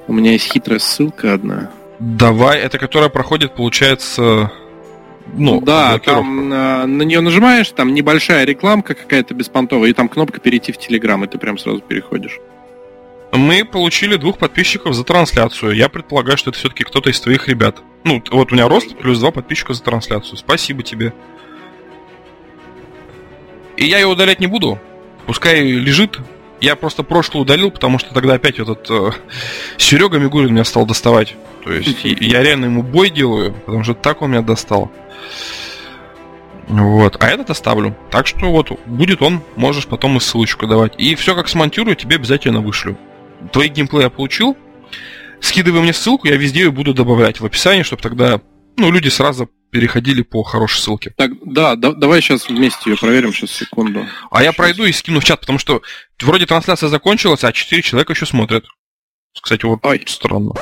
У меня есть хитрая ссылка одна. Давай, это которая проходит, получается, ну, да, там э, на нее нажимаешь, там небольшая рекламка какая-то беспонтовая, и там кнопка перейти в Телеграм, и ты прям сразу переходишь. Мы получили двух подписчиков за трансляцию. Я предполагаю, что это все-таки кто-то из твоих ребят. Ну, вот у меня рост плюс два подписчика за трансляцию. Спасибо тебе. И я ее удалять не буду. Пускай лежит. Я просто прошлое удалил, потому что тогда опять этот э, Серега Мигурин меня стал доставать. То есть я реально ему бой делаю, потому что так он меня достал. Вот. А этот оставлю. Так что вот, будет он, можешь потом и ссылочку давать. И все как смонтирую, тебе обязательно вышлю. Твои геймплей я получил. Скидывай мне ссылку, я везде ее буду добавлять в описании, чтобы тогда ну, люди сразу переходили по хорошей ссылке. Так, да, да, давай сейчас вместе ее проверим, сейчас секунду. А сейчас. я пройду и скину в чат, потому что вроде трансляция закончилась, а 4 человека еще смотрят. Кстати, вот Ой. странно.